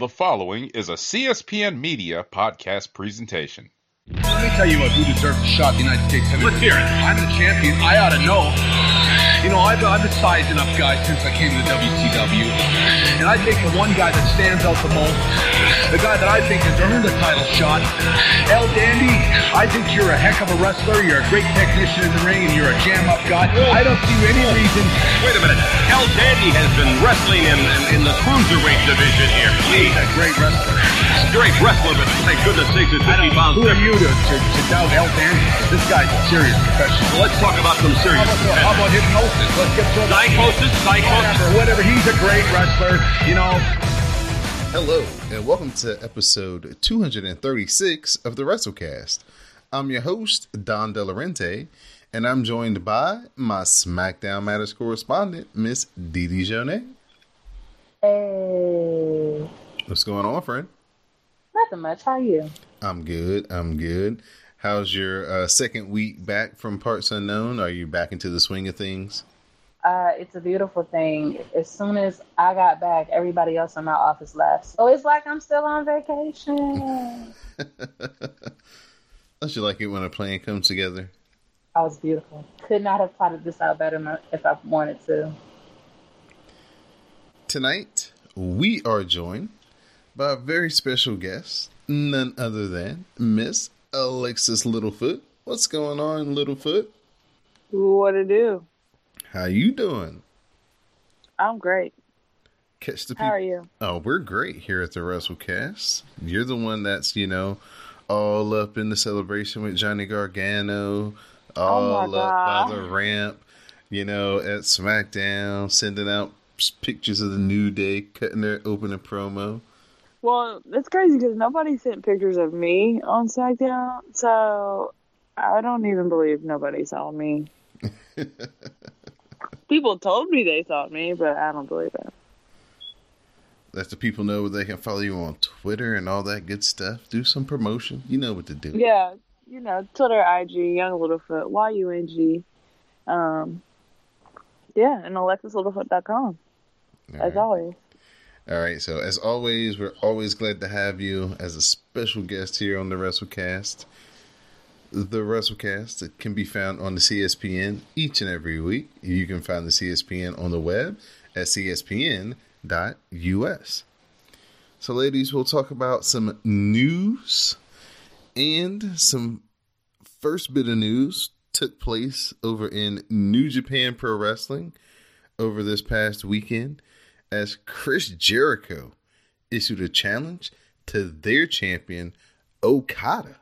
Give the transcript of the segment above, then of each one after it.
The following is a CSPN Media podcast presentation. Let me tell you what, who deserves a shot in the United States Let's hear it. I'm the champion. I ought to know. You know, I've, I've been sizing up guys since I came to the WCW. And I think the one guy that stands out the most, the guy that I think has earned a title shot, El Dandy, I think you're a heck of a wrestler. You're a great technician in the ring, and you're a jam-up guy. I don't see any reason. Wait a minute. El Dandy has been wrestling in, in, in the cruiserweight division here. He's a great wrestler. Great wrestler, but thank goodness sakes, it's 50 pounds Who are you to, to, to doubt El Dandy? This guy's a serious professional. Let's talk about some serious How about, how about hypnosis? Let's get to Psychosis, psychosis. whatever, whatever. He's a great wrestler, you know. Hello, and welcome to episode 236 of the WrassleCast. I'm your host, Don Delarente, and I'm joined by my SmackDown Matters correspondent, Miss Dee Dee Jonee. Hey, What's going on, friend? nothing much. How are you? I'm good. I'm good. How's your uh, second week back from Parts Unknown? Are you back into the swing of things? Uh, it's a beautiful thing. As soon as I got back, everybody else in my office left. So it's like I'm still on vacation. Don't you like it when a plan comes together? I was beautiful. Could not have plotted this out better if I wanted to. Tonight, we are joined by a very special guest, none other than Miss Alexis Littlefoot. What's going on, Littlefoot? What to do? How you doing? I'm great. Catch the How are people. you? Oh, we're great here at the WrassleCast. You're the one that's, you know, all up in the celebration with Johnny Gargano, oh all Oh up by the ramp, you know, at SmackDown, sending out pictures of the New Day, cutting their opening promo. Well, it's crazy because nobody sent pictures of me on SmackDown, so I don't even believe nobody saw me. People told me they saw me, but I don't believe it. Let the people know they can follow you on Twitter and all that good stuff. Do some promotion. You know what to do. Yeah, you know, Twitter, IG, Yung Littlefoot, Y U N G. Um, yeah, and AlexisLittlefoot.com, All as right. always. All right. So as always, we're always glad to have you as a special guest here on the WrassleCast. The WrassleCast can be found on the CSPN each and every week. You can find the CSPN on the web at cspn.us. So, ladies, we'll talk about some news and some first bit of news took place over in New Japan Pro Wrestling over this past weekend as Chris Jericho issued a challenge to their champion Okada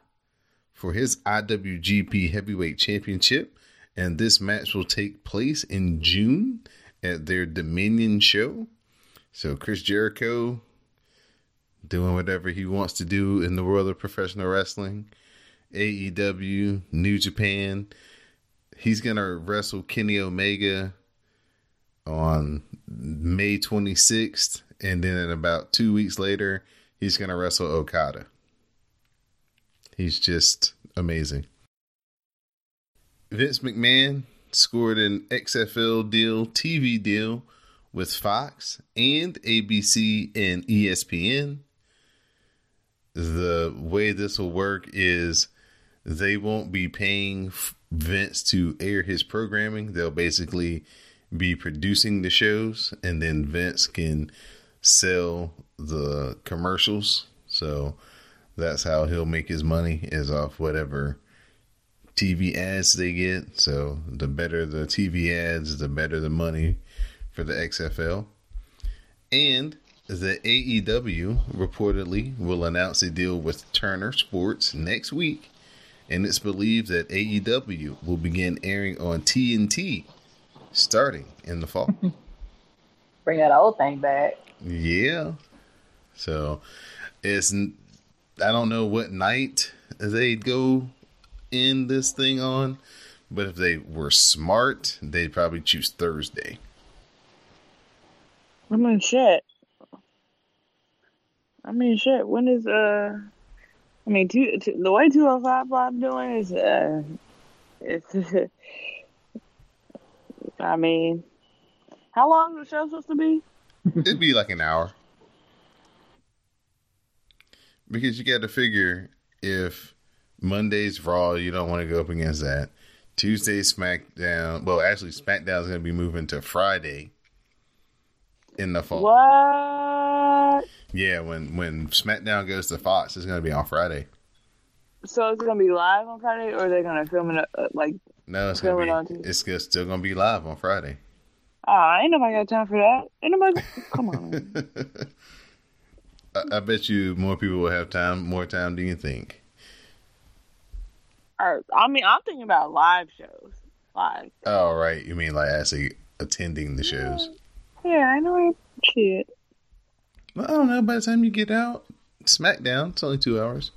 for his IWGP Heavyweight Championship. And this match will take place in June at their Dominion show. So Chris Jericho doing whatever he wants to do in the world of professional wrestling. AEW, New Japan. He's going to wrestle Kenny Omega on May 26th. And then in about two weeks later, he's going to wrestle Okada. He's just amazing. Vince McMahon scored an XFL deal, TV deal with Fox and ABC and ESPN. The way this will work is they won't be paying Vince to air his programming. They'll basically be producing the shows, and then Vince can sell the commercials. So that's how he'll make his money is off whatever TV ads they get. So the better the TV ads, the better the money for the XFL. And the AEW reportedly will announce a deal with Turner Sports next week. And it's believed that AEW will begin airing on TNT starting in the fall. Bring that old thing back. Yeah. So it's I don't know what night they'd go in this thing on, but if they were smart, they'd probably choose Thursday. I mean, shit. I mean, shit. When is uh? I mean, two, two, the way two hundred five live doing is uh, it's. I mean, how long is the show supposed to be? It'd be like an hour. because you got to figure if Monday's Raw, you don't want to go up against that. Tuesday SmackDown. Well, actually, SmackDown is going to be moving to Friday in the fall. What? Yeah, when when SmackDown goes to Fox, it's going to be on Friday. So it's gonna be live on Friday, or are they gonna film it uh, like? No, it's it gonna be. It's still going to be live on Friday. Ah, ain't nobody got time for that. Ain't nobody. Come on. I, I bet you more people will have time, more time than you think. Or, I mean, I'm thinking about live shows. Live. Oh, right. You mean like actually attending the shows? Yeah, I know. Shit. Well, I don't know. By the time you get out, SmackDown, it's only two hours.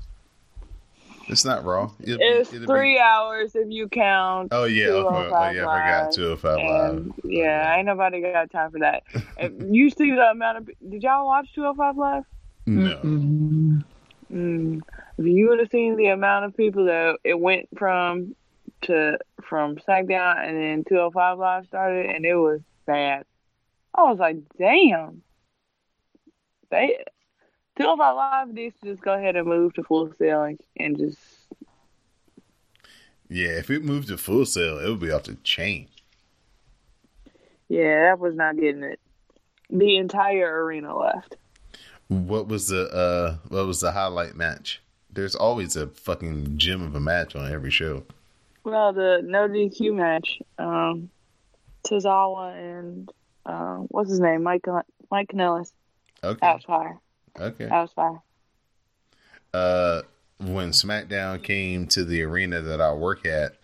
It's not Raw. It'll It's it'll be- three hours if you count. Oh yeah, oh, oh, 205 yeah, I forgot two hundred five live. Yeah, ain't nobody got time for that. You see the amount of did y'all watch 205 Live? No, Mm. If you would have seen the amount of people that it went from to from SmackDown and then 205 Live started, and it was bad. I was like, damn. They 205 Live needs to just go ahead and move to full selling and just yeah. If it moved to Full Sail, it would be off the chain. yeah, that was not getting it. The entire arena left. What was the uh? What was the highlight match? There's always a fucking gem of a match on every show. Well, the no DQ match, um, Tozawa and uh, what's his name, Mike Mike Kanellis. Okay, That was fire. Okay. That was fire. uh, when SmackDown came to the arena that I work at,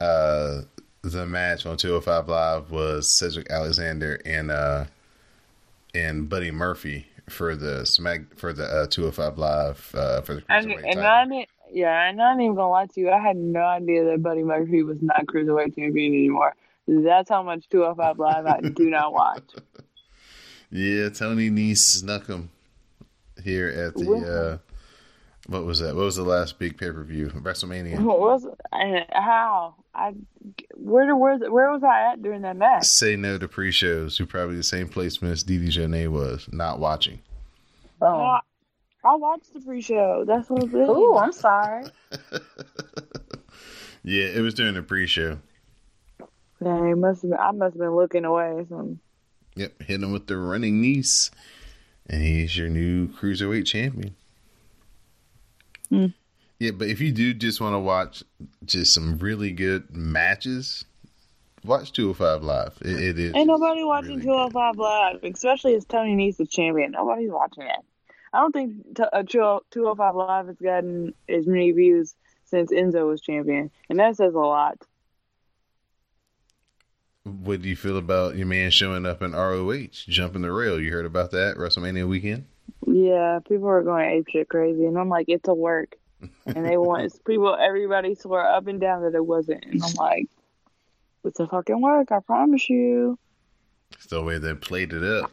uh, the match on 205 Live was Cedric Alexander and uh, and Buddy Murphy for the Smack for the uh, 205 Live uh, for the And, cruiserweight and title. Yeah, and I'm not even gonna lie to you. I had no idea that Buddy Murphy was not cruiserweight champion anymore. That's how much 205 Live I do not watch. Yeah, Tony Nese snuck him here at the uh, what was that? What was the last big pay per view? WrestleMania. What was and how I where where where was I at during that match? Say no to pre-shows. You're probably the same place Miss Dee Dee Jonee was, not watching. Boom. I, I watched the pre-show. That's what it was. Ooh, I'm sorry. Yeah, it was during the pre-show. Yeah, it must have been, I must have been looking away. or something. Yep, hit him with the running niece, and he's your new cruiserweight champion. Hmm. Yeah, but if you do just want to watch just some really good matches, watch 205 Live. It, it is. Ain't nobody watching really good. 205 Live, especially as Tony Nese's the champion. Nobody's watching it. I don't think t- uh, 205 Live has gotten as many views since Enzo was champion, and that says a lot. What do you feel about your man showing up in ROH, jumping the rail? You heard about that WrestleMania weekend? Yeah, people are going apeshit crazy, and I'm like, it's a work, and they want people. Everybody swore up and down that it wasn't, and I'm like, it's a fucking work. I promise you. It's the way they played it up.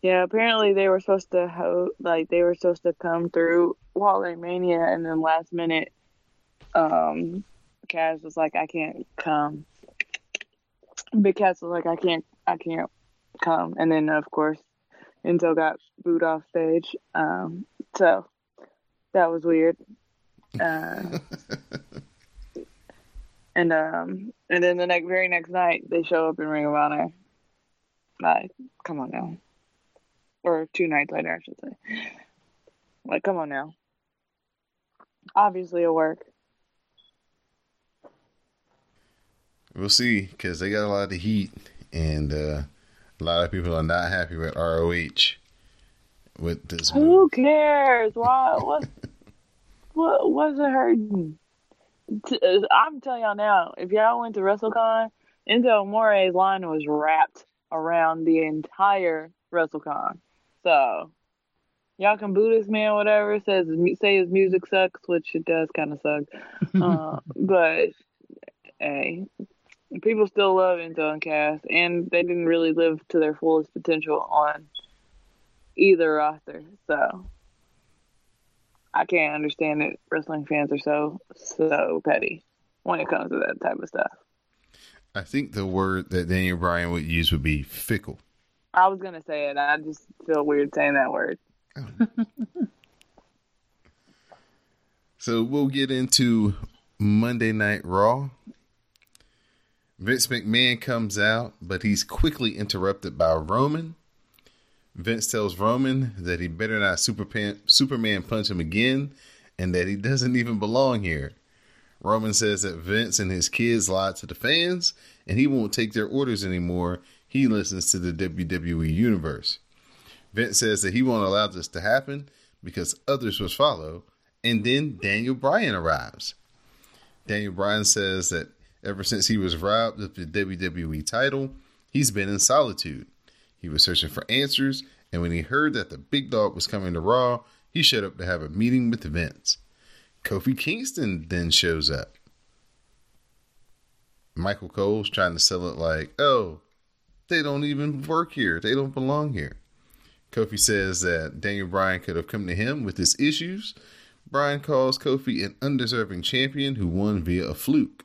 Yeah, apparently they were supposed to ho- like they were supposed to come through Wally Mania, and then last minute, um, Cass was like, "I can't come." Big Cass like, "I can't, I can't come," and then of course, Enzo got booed off stage. Um, so that was weird. Uh, and um, and then the next very next night, they show up in Ring of Honor. Like, come on now or two nights later, I should say. Like, come on now. Obviously, it'll work. We'll see, because they got a lot of heat, and uh, a lot of people are not happy with ROH with this move. Who cares? Why? What? what? What's it hurting? Uh, I'm telling y'all now. If y'all went to WrestleCon, Enzo Amore's line was wrapped around the entire WrestleCon. So y'all can boo this man, whatever. Says say his music sucks, which it does kind of suck. uh, but hey, people still love Enzo and Cass, and they didn't really live to their fullest potential on either roster. So I can't understand it. Wrestling fans are so so petty when it comes to that type of stuff. I think the word that Daniel Bryan would use would be fickle. I was gonna say it. I just feel weird saying that word. So we'll get into Monday Night Raw. Vince McMahon comes out, but he's quickly interrupted by Roman. Vince tells Roman that he better not Superman, Superman punch him again and that he doesn't even belong here. Roman says that Vince and his kids lied to the fans and he won't take their orders anymore. He listens to the WWE Universe. Vince says that he won't allow this to happen because others will follow. And then Daniel Bryan arrives. Daniel Bryan says that ever since he was robbed of the WWE title, he's been in solitude. He was searching for answers, and when he heard that the big dog was coming to Raw, he showed up to have a meeting with Vince. Kofi Kingston then shows up. Michael Cole's trying to sell it like, oh, they don't even work here. They don't belong here. Kofi says that Daniel Bryan could have come to him with his issues. Bryan calls Kofi an undeserving champion who won via a fluke.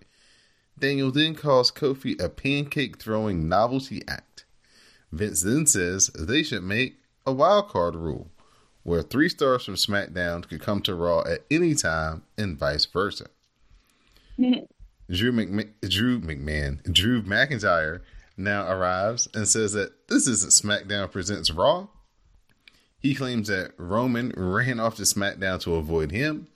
Daniel then calls Kofi a pancake throwing novelty act. Vince then says they should make a wild card rule where three stars from SmackDown could come to Raw at any time and vice versa. Drew, McMahon, Drew McMahon, Drew McIntyre now arrives and says that this isn't SmackDown Presents Raw. He claims that Roman ran off to SmackDown to avoid him.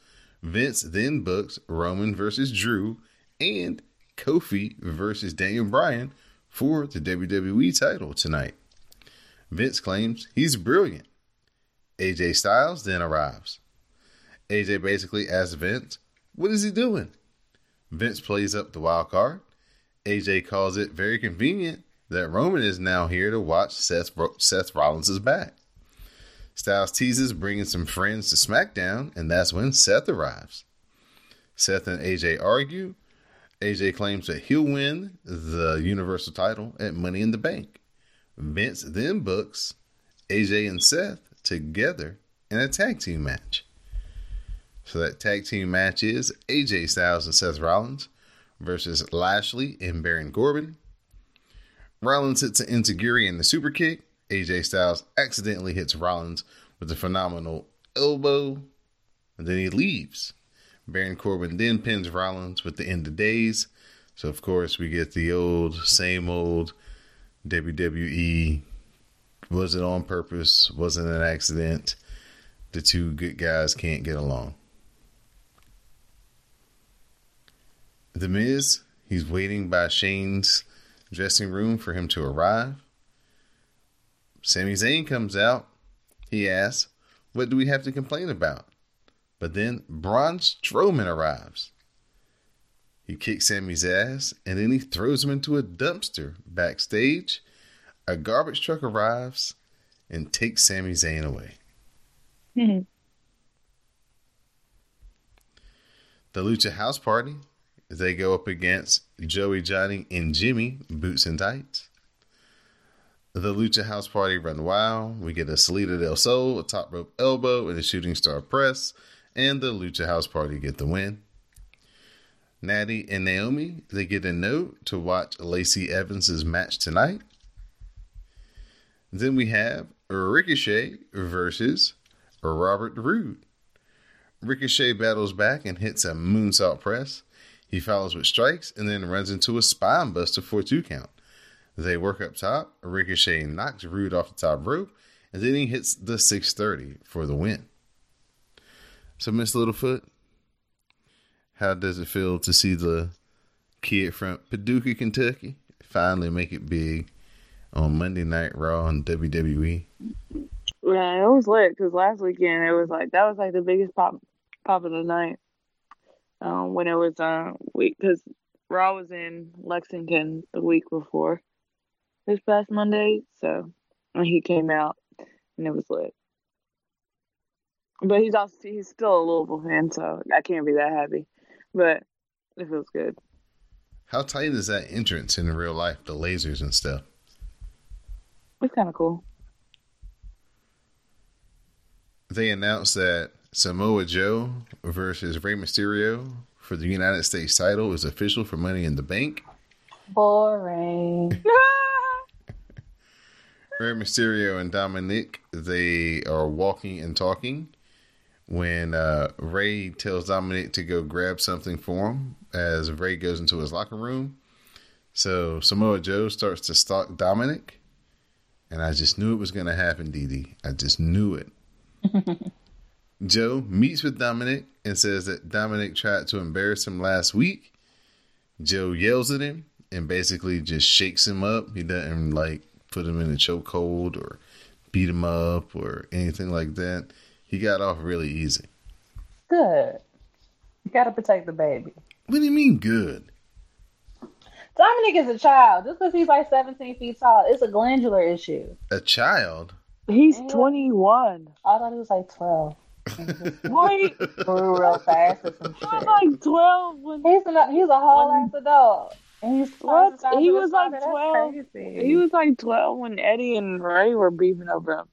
Vince then books Roman versus Drew and Kofi versus Daniel Bryan for the WWE title tonight. Vince claims he's brilliant. AJ Styles then arrives. AJ basically asks Vince, What is he doing? Vince plays up the wild card. AJ calls it very convenient that Roman is now here to watch Seth, Seth Rollins' back. Styles teases bringing some friends to SmackDown, and that's when Seth arrives. Seth and AJ argue. AJ claims that he'll win the Universal title at Money in the Bank. Vince then books AJ and Seth together in a tag team match. So that tag team match is AJ Styles and Seth Rollins versus Lashley and Baron Corbin. Rollins hits an Enzuigiri in the super kick. AJ Styles accidentally hits Rollins with a phenomenal elbow, and then he leaves. Baron Corbin then pins Rollins with the end of days. So of course we get the old, same old WWE. Was it on purpose? Wasn't an accident? The two good guys can't get along. The Miz, he's waiting by Shane's dressing room for him to arrive. Sami Zayn comes out. He asks, What do we have to complain about? But then Braun Strowman arrives. He kicks Sami's ass and then he throws him into a dumpster backstage. A garbage truck arrives and takes Sami Zayn away. Mm-hmm. The Lucha House Party, they go up against Joey, Johnny, and Jimmy, Boots and Tights. The Lucha House Party run wild. We get a Salida del Sol, a top rope elbow, and a shooting star press, and the Lucha House Party get the win. Natty and Naomi, they get a note to watch Lacey Evans' match tonight. Then we have Ricochet versus Robert Roode. Ricochet battles back and hits a moonsault press. He follows with strikes and then runs into a spine buster for a two count. They work up top. Ricochet knocks Roode off the top rope, and then he hits the 630 for the win. So, Miss Littlefoot, how does it feel to see the kid from Paducah, Kentucky, finally make it big on Monday Night Raw on WWE? Yeah, it was lit because last weekend it was like that was like the biggest pop pop of the night. Um, when it was uh week because Raw was in Lexington the week before this past Monday, so when he came out and it was lit. But he's also he's still a Louisville fan, so I can't be that happy. But it feels good. How tight is that entrance in real life? The lasers and stuff. It's kind of cool. They announced that Samoa Joe versus Rey Mysterio for the United States title is official for Money in the Bank. Boring. Rey Mysterio and Dominic, they are walking and talking. When uh, Rey tells Dominic to go grab something for him as Rey goes into his locker room. So Samoa Joe starts to stalk Dominic, and I just knew it was going to happen, Dee Dee. I just knew it. Joe meets with Dominic and says that Dominic tried to embarrass him last week. Joe yells at him and basically just shakes him up. He doesn't like put him in a chokehold or beat him up or anything like that. He got off really easy. Good. You gotta protect the baby. What do you mean good? Dominic is a child. Just because he's like 17 feet tall, it's a glandular issue. A child? He's Yeah. 21. I thought he was like 12. Wait, Grew real fast or some I'm like 12 when He's a he's a whole ass adult, and he's What? twice the size He was like father. 12. He was like 12 when Eddie and Rey were beefing over him.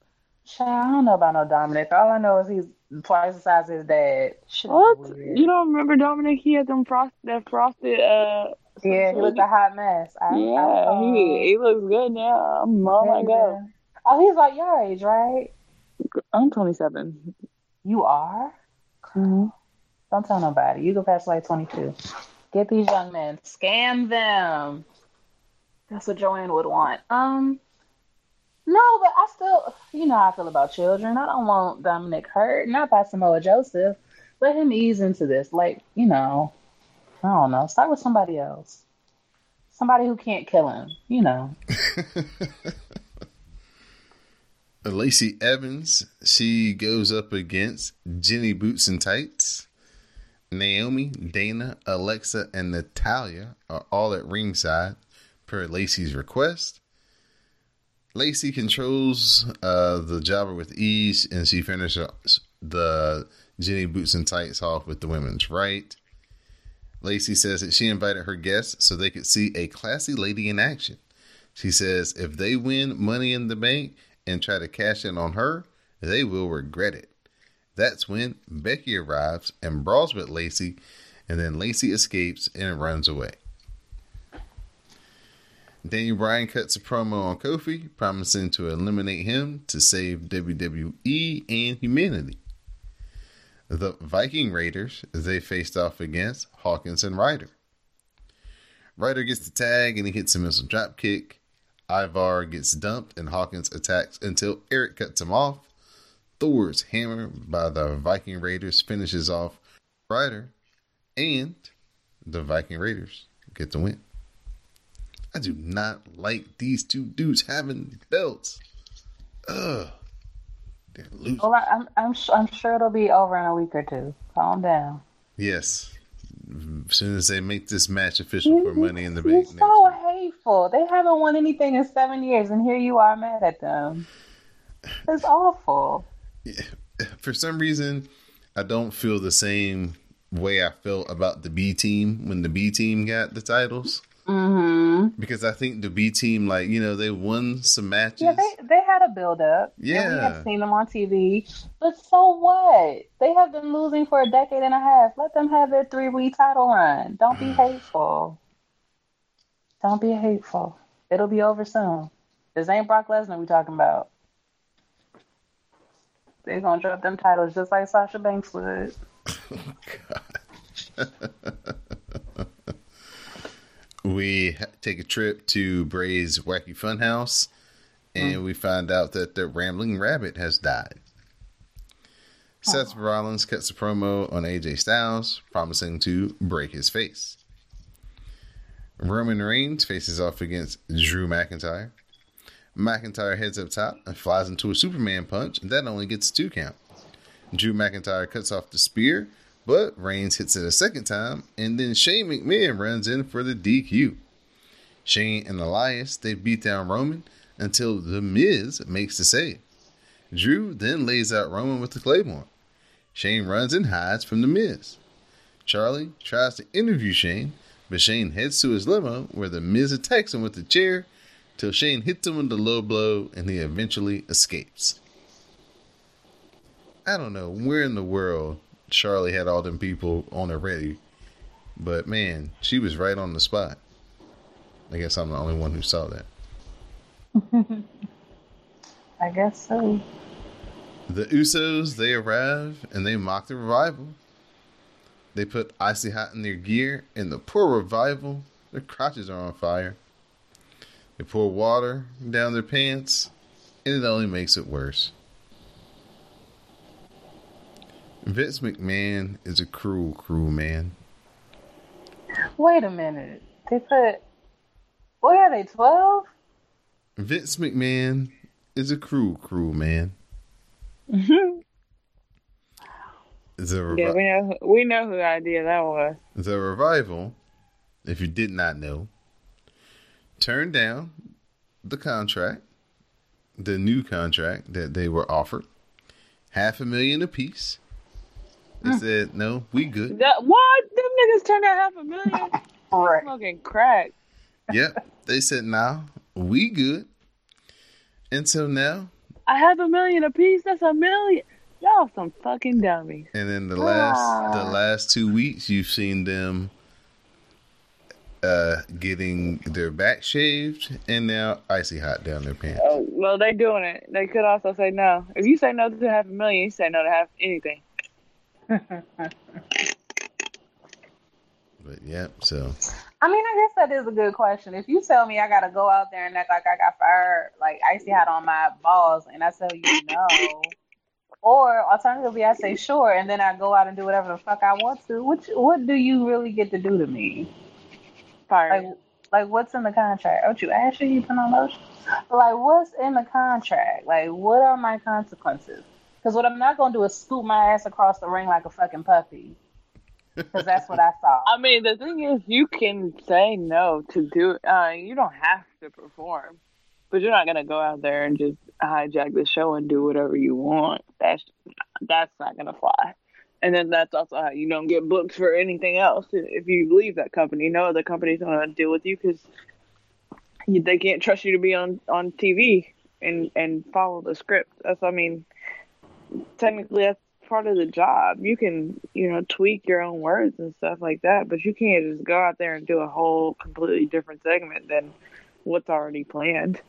Child, I don't know about no Dominic. All I know is he's twice the size of his dad. Shit What? weird. You don't remember Dominic? He had them frost that frosted. Uh, Yeah, he was a hot mess. I, yeah, I he he looks good now. I'm on my go. Oh, he's like your age, right? I'm 27. You are? Mm-hmm. Don't tell nobody. You go past like 22. Get these young men. Scam them. That's what Joanne would want. Um, no, but I still, you know how I feel about children. I don't want Dominic hurt. Not by Samoa Joseph. Let him ease into this. Like, you know, I don't know. Start with somebody else. Somebody who can't kill him, you know. Lacey Evans, she goes up against Jenny Boots and Tights. Naomi, Dana, Alexa, and Natalya are all at ringside per Lacey's request. Lacey controls uh, the jobber with ease, and she finishes the Jenny Boots and Tights off with the women's right. Lacey says that she invited her guests so they could see a classy lady in action. She says if they win money in the bank and try to cash in on her, they will regret it. That's when Becky arrives and brawls with Lacey, and then Lacey escapes and runs away. Daniel Bryan cuts a promo on Kofi, promising to eliminate him to save WWE and humanity. The Viking Raiders, they faced off against Hawkins and Ryder. Ryder gets the tag and he hits a drop kick. Ivar gets dumped and Hawkins attacks until Erik cuts him off. Thor's hammer by the Viking Raiders finishes off Ryder, and the Viking Raiders get the win. I do not like these two dudes having belts. Ugh. They're losing. Well, I, I'm I'm I'm sure it'll be over in a week or two. Calm down. Yes. As soon as they make this match official for Money in the Bank next so week. hateful. They haven't won anything in seven years, and here you are mad at them. It's awful. For some reason, I don't feel the same way I felt about the B team when the B team got the titles. Mm-hmm. Because I think the B team, like, you know, they won some matches. Yeah, they they had a build up. And we have seen them on TV. But so what? They have been losing for a decade and a half. Let them have their three week title run. Don't be hateful. Don't be hateful. It'll be over soon. This ain't Brock Lesnar we talking about. They're gonna drop them titles just like Sasha Banks would. we take a trip to Bray's Wacky Funhouse, and mm. we find out that the Rambling Rabbit has died. Seth Rollins cuts a promo on AJ Styles, promising to break his face. Roman Reigns faces off against Drew McIntyre. McIntyre heads up top and flies into a Superman punch, and that only gets two count. Drew McIntyre cuts off the spear, but Reigns hits it a second time, and then Shane McMahon runs in for the DQ. Shane and Elias they beat down Roman until The Miz makes the save. Drew then lays out Roman with the Claymore. Shane runs and hides from The Miz. Charlie tries to interview Shane, but Shane heads to his limo where The Miz attacks him with the chair till Shane hits him with the low blow and he eventually escapes. I don't know where in the world Charlie had all them people on her ready, but man, she was right on the spot. I guess I'm the only one who saw that. I guess so. The Usos, they arrive and they mock the revival. They put icy hot in their gear, and the poor revival, their crotches are on fire. They pour water down their pants, and it only makes it worse. Vince McMahon is a cruel, cruel man. Wait a minute. They put. What are they? Twelve? Vince McMahon is a cruel, cruel man. The, revi- Yeah, we know we know whose idea that was. the revival, if you did not know, turned down the contract, the new contract that they were offered, half a million apiece. They said, "No, we good." That what? Them niggas turned out half a million. Right. Smoking crack. Yep. They said, "Nah, we good." Until now, I have a million apiece. That's a million. Y'all some fucking dummies. and then the last the Ah. last two weeks, you've seen them uh getting their back shaved and now icy hot down their pants. Oh, well, they doing it. They could also say no. If you say no to half a million, you say no to half anything. But yeah, so I mean, I guess that is a good question. If you tell me I gotta go out there and act like I got fired, like icy hot on my balls, and I tell you no, or alternatively I say sure, and then I go out and do whatever the fuck I want to, which what do you really get to do to me? Fire. Like, like what's in the contract? Aren't you asking you put on lotion? Like, what's in the contract? Like, what are my consequences? Because what I'm not gonna do is scoop my ass across the ring like a fucking puppy. Because that's what I saw. I mean, the thing is, you can say no to do. Uh, you don't have to perform, but you're not gonna go out there and just hijack the show and do whatever you want. That's that's not gonna fly. And then that's also how you don't get booked for anything else if you leave that company. No other company's gonna deal with you because they can't trust you to be on on TV and and follow the script. That's I mean, technically that's part of the job. You can, you know, tweak your own words and stuff like that, but you can't just go out there and do a whole completely different segment than what's already planned.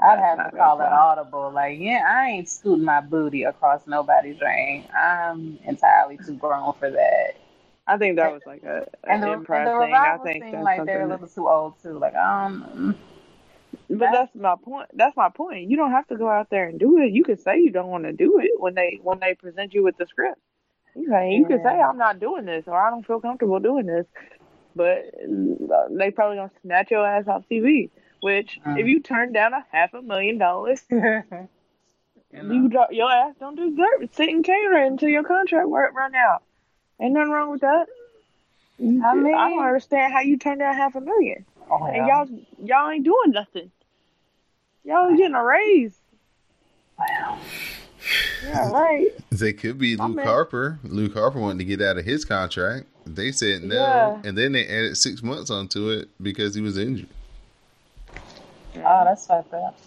I'd That's have to call it audible. Like, yeah, I ain't scooting my booty across nobody's ring. I'm entirely too grown for that. I think that was like a And an the, and improv the thing. I think like they're a little too old too. Like, um, But that's my point. That's my point. You don't have to go out there and do it. You can say you don't want to do it when they when they present you with the script. You can you can say I'm not doing this or I don't feel comfortable doing this. But uh, they probably gonna snatch your ass off TV. Which Mm. if you turn down a half a million dollars, you know. you do, your ass don't deserve it. Sit until your contract work run out. Ain't nothing wrong with that. I mean- I don't understand how you turned down half a million. Oh, And yeah. y'all y'all ain't doing nothing. Y'all getting a raise. Wow. Yeah, right. they could be My Luke man. Harper. Luke Harper wanted to get out of his contract. They said no, Yeah. and then they added six months onto it because he was injured. Oh, that's fucked up.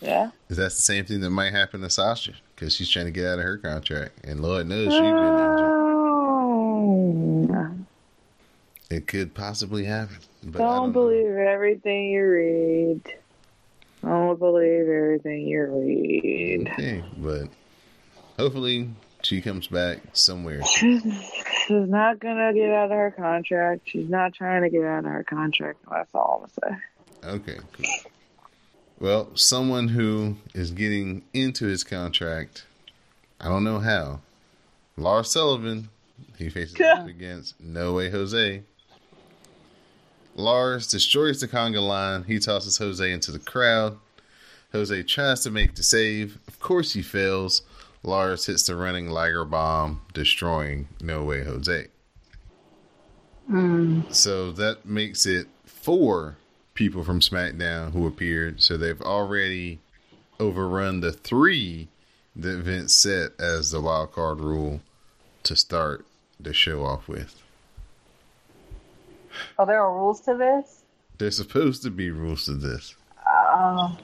Yeah. That's the same thing that might happen to Sasha because she's trying to get out of her contract, and Lord knows she's been injured. Oh. It could possibly happen. But Don't don't believe everything you read. I don't believe everything you read. Okay, but hopefully she comes back somewhere. She's, she's not gonna get out of her contract. She's not trying to get out of her contract. That's all I'm gonna say. Okay, cool. Well, someone who is getting into his contract, I don't know how. Lars Sullivan, he faces against No Way Jose. Lars destroys the conga line. He tosses Jose into the crowd. Jose tries to make the save. Of course, he fails. Lars hits the running Liger bomb, destroying No Way Jose. Mm. So that makes it four people from SmackDown who appeared. So they've already overrun the three that Vince set as the wild card rule to start the show off with. Oh, there are rules to this. There's supposed to be rules to this. Oh,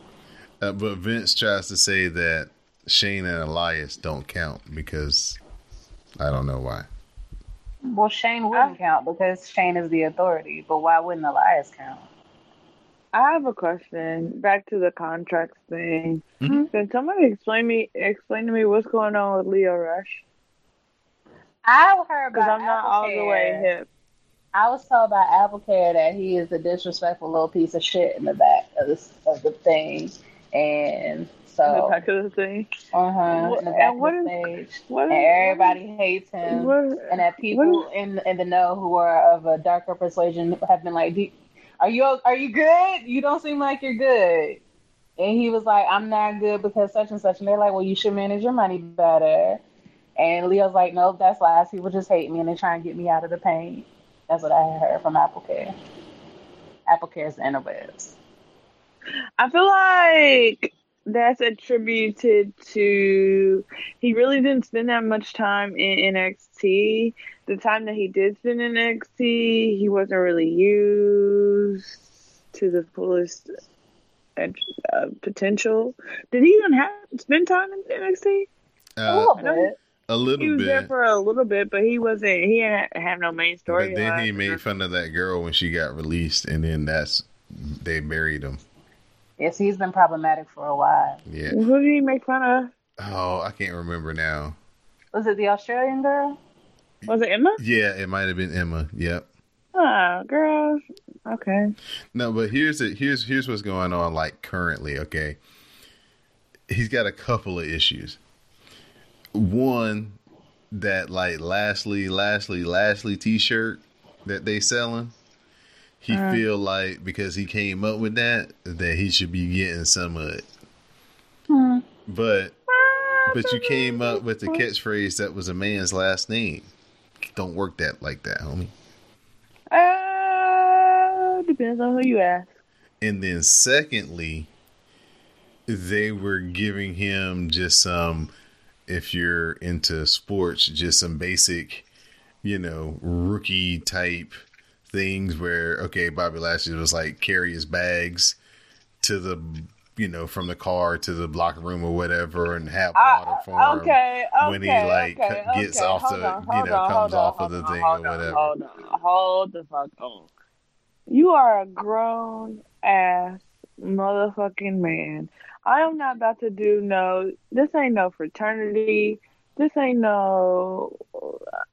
Uh, but Vince tries to say that Shane and Elias don't count because I don't know why. well, Shane wouldn't count because Shane is the authority. But why wouldn't Elias count? I have a question. Back to the contracts thing. Mhm. Can somebody explain me explain to me what's going on with Lio Rush? I heard about Because I'm not all the way Applecare. hip. I was told by AppleCare that he is a disrespectful little piece of shit in the back of the of the thing, and in The so back of the thing. uh huh, What- in the and back what of the is- stage, What and is- everybody hates him. What, and that people in in the know who are of a darker persuasion have been like, "Do- "Are you are you good? You don't seem like you're good." And he was like, "I'm not good because such and such." And they're like, "Well, you should manage your money better." And Lio's like, "Nope, that's lies. People just hate me and they try and get me out of the pain." That's what I heard from AppleCare. AppleCare's the interwebs. I feel like that's attributed to he really didn't spend that much time in NXT. The time that he did spend in NXT, he wasn't really used to the fullest uh, potential. Did he even have spend time in NXT? A little I know bit. He little was there for a little bit, but he wasn't. He didn't have no main story. But then he made fun of that girl when she got released, and then that's they buried him. Yes, he's been problematic for a while. Yeah. Who did he make fun of? Oh, I can't remember now. Was it the Australian girl? Was it Emma? Yeah, it might have been Emma. Yep. Oh, girl. Okay. No, but here's it. Here's here's what's going on. Like currently, okay. He's got a couple of issues. One that like Lashley, Lashley, Lashley T-shirt that they selling. He uh. feel like because he came up with that that he should be getting some of it. Hmm. But ah, but you came up with the catchphrase that was a man's last name. Don't work that like that, homie. Uh, depends on who you ask. And then secondly, they were giving him just some if you're into sports, just some basic, you know, rookie type things where okay, Bobby Lashley was like carry his bags to the you know, from the car to the locker room or whatever and have ah, water for him. Okay, okay, when he, like, okay, gets off Hold the- on, you know, on, comes off on, of the thing or whatever. Hold on, hold the fuck on. You are a grown ass motherfucking man. I am not about to do no. This ain't no fraternity. This ain't no.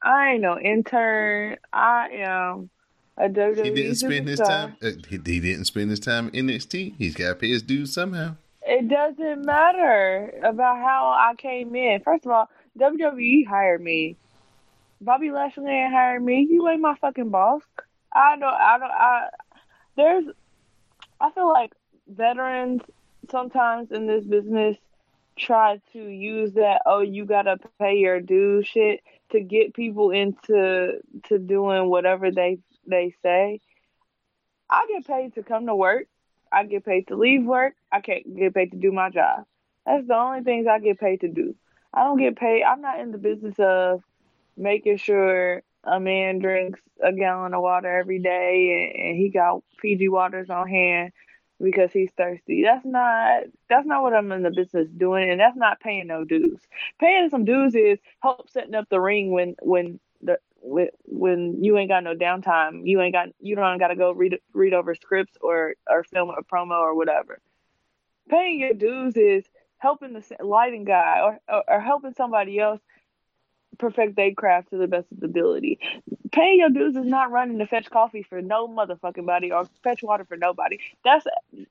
I ain't no intern. I am a WWE He didn't spend his time. Uh, he, he didn't spend his time in NXT. He's got to pay his dues somehow. It doesn't matter about how I came in. First of all, WWE hired me. Bobby Lashley ain't hired me. You ain't my fucking boss. I don't. I don't. I there's. I feel like veterans sometimes in this business try to use that. Oh, you gotta pay your dues shit to get people into to doing whatever they they say. I get paid to come to work. I get paid to leave work. I can't get paid to do my job. That's the only things I get paid to do. I don't get paid. I'm not in the business of making sure a man drinks a gallon of water every day and, and he got Fiji waters on hand because he's thirsty. That's not that's not what I'm in the business doing, and that's not paying no dues. Paying some dues is help setting up the ring when when the when, when you ain't got no downtime. You ain't got you don't got to go read read over scripts or or film a promo or whatever. Paying your dues is helping the lighting guy or, or, or helping somebody else perfect their craft to the best of the ability. Paying your dues is not running to fetch coffee for no motherfucking body or fetch water for nobody. That's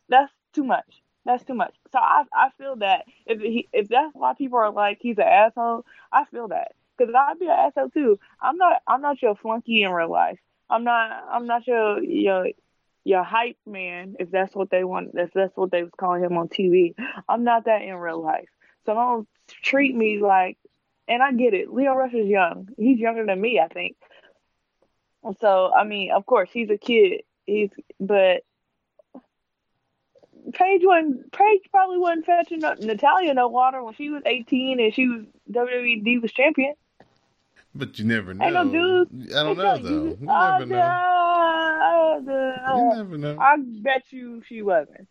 that's too much. That's too much. So I I feel that if he if that's why people are like he's an asshole, I feel that because I'd be an asshole too. I'm not I'm not your flunky in real life. I'm not I'm not your your your hype man if that's what they want if that's what they was calling him on TV. I'm not that in real life. So don't treat me like and I get it. Lio Rush is young. He's younger than me, I think. So I mean, of course, he's a kid. He's but Paige wasn't Paige probably wasn't fetching no, Natalya no water when she was eighteen and she was WWE Divas champion. But you never know. No dudes. I don't know though. You Oh, never know. nah, You uh, never know. I bet you she wasn't.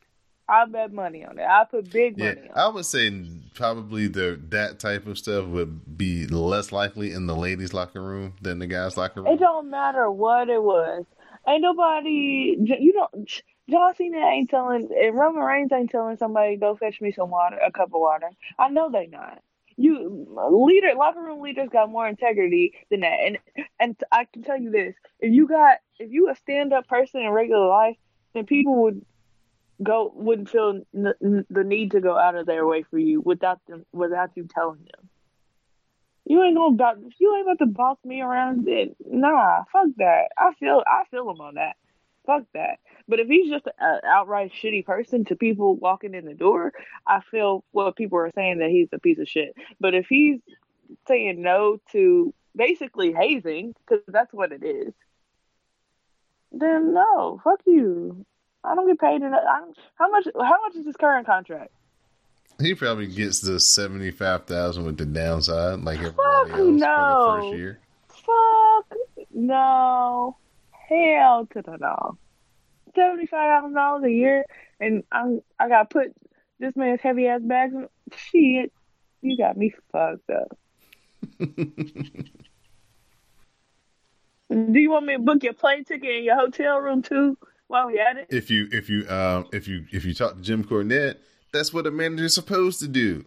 I bet money on it. I put big Yeah, money on. I would say probably the that type of stuff would be less likely in the ladies' locker room than the guys' locker room. It don't matter what it was. Ain't nobody. You don't. John Cena ain't telling, and Roman Reigns ain't telling somebody go fetch me some water, a cup of water. I know they not. You leader, locker room leaders got more integrity than that, and and I can tell you this: if you got, if you a stand up person in regular life, then people would go wouldn't feel n- n- the need to go out of their way for you without them without you telling them. You ain't gonna about you ain't about to boss me around. Then nah, fuck that. I feel I feel him on that. Fuck that. But if he's just an outright shitty person to people walking in the door, I feel what people are saying that he's a piece of shit. But if he's saying no to basically hazing, because that's what it is, then no, fuck you. I don't get paid enough. I don't, how much? How much is his current contract? He probably gets the seventy five thousand with the downside, like everybody Fuck else for the no. first year. Fuck no. Hell to the no. Seventy five thousand dollars a year, and I'm I got to put this man's heavy ass bags. in Shit, you got me fucked up. Do you want me to book your plane ticket and your hotel room too while we at it? If you if you um if you if you talk to Jim Cornette, that's what a manager's supposed to do.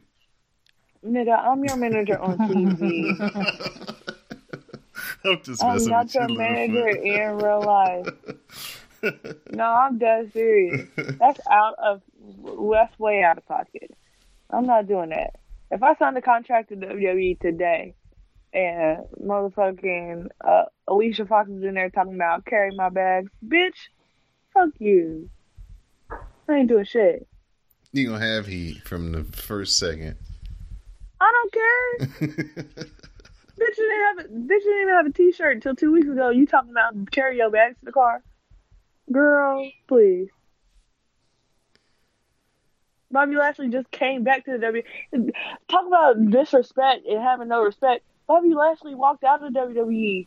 Nigga, I'm your manager on TV. I'm just I'm not your manager in real life. No, I'm dead serious. That's out of that's way out of pocket. I'm not doing that. If I signed a contract with WWE today and motherfucking uh, Alicia Fox is in there talking about carry my bags, bitch, fuck you. I ain't doing shit. You gonna have heat from the first second. I don't care. bitch didn't have a bitch didn't even have a t shirt until two weeks ago. You talking about carry your bags to the car. Girl, please. Bobby Lashley just came back to the W. Talk about disrespect and having no respect. Bobby Lashley walked out of the WWE,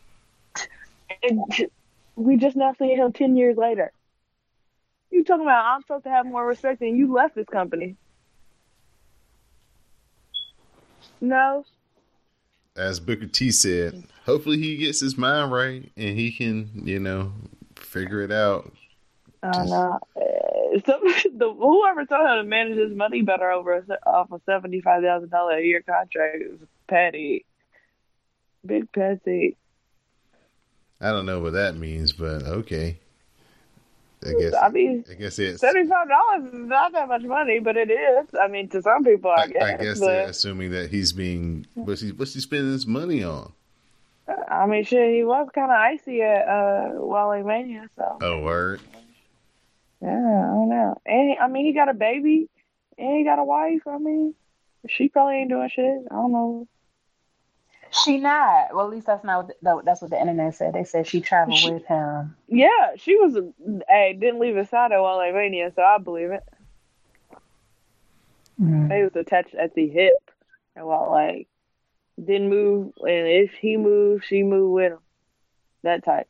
and we just now see him ten years later. You talking about I'm supposed to have more respect than you left this company? No, As Booker T said, hopefully he gets his mind right and he can, you know, figure it out. I don't know. Uh, so, the, whoever told him to manage his money better over a, off a seventy five thousand dollar a year contract is petty, big petty. I don't know what that means, but okay. I guess I mean, I guess it's seventy five dollars is not that much money, but it is. I mean, to some people, I, I, guess. I guess but, they're assuming that he's being what's he what's he spending his money on? I mean, shit, he was kind of icy at uh, WrestleMania, so Oh word. yeah, I don't know. And he, I mean, he got a baby, and he got a wife. I mean, she probably ain't doing shit. I don't know. She not. Well, at least that's not what the, that's what the internet said. They said she traveled She- with him. Yeah, she was. Hey, didn't leave at WrestleMania, so I believe it. Mm. They was attached at the hip, and while like didn't move, and if he moved, she moved with him. That type.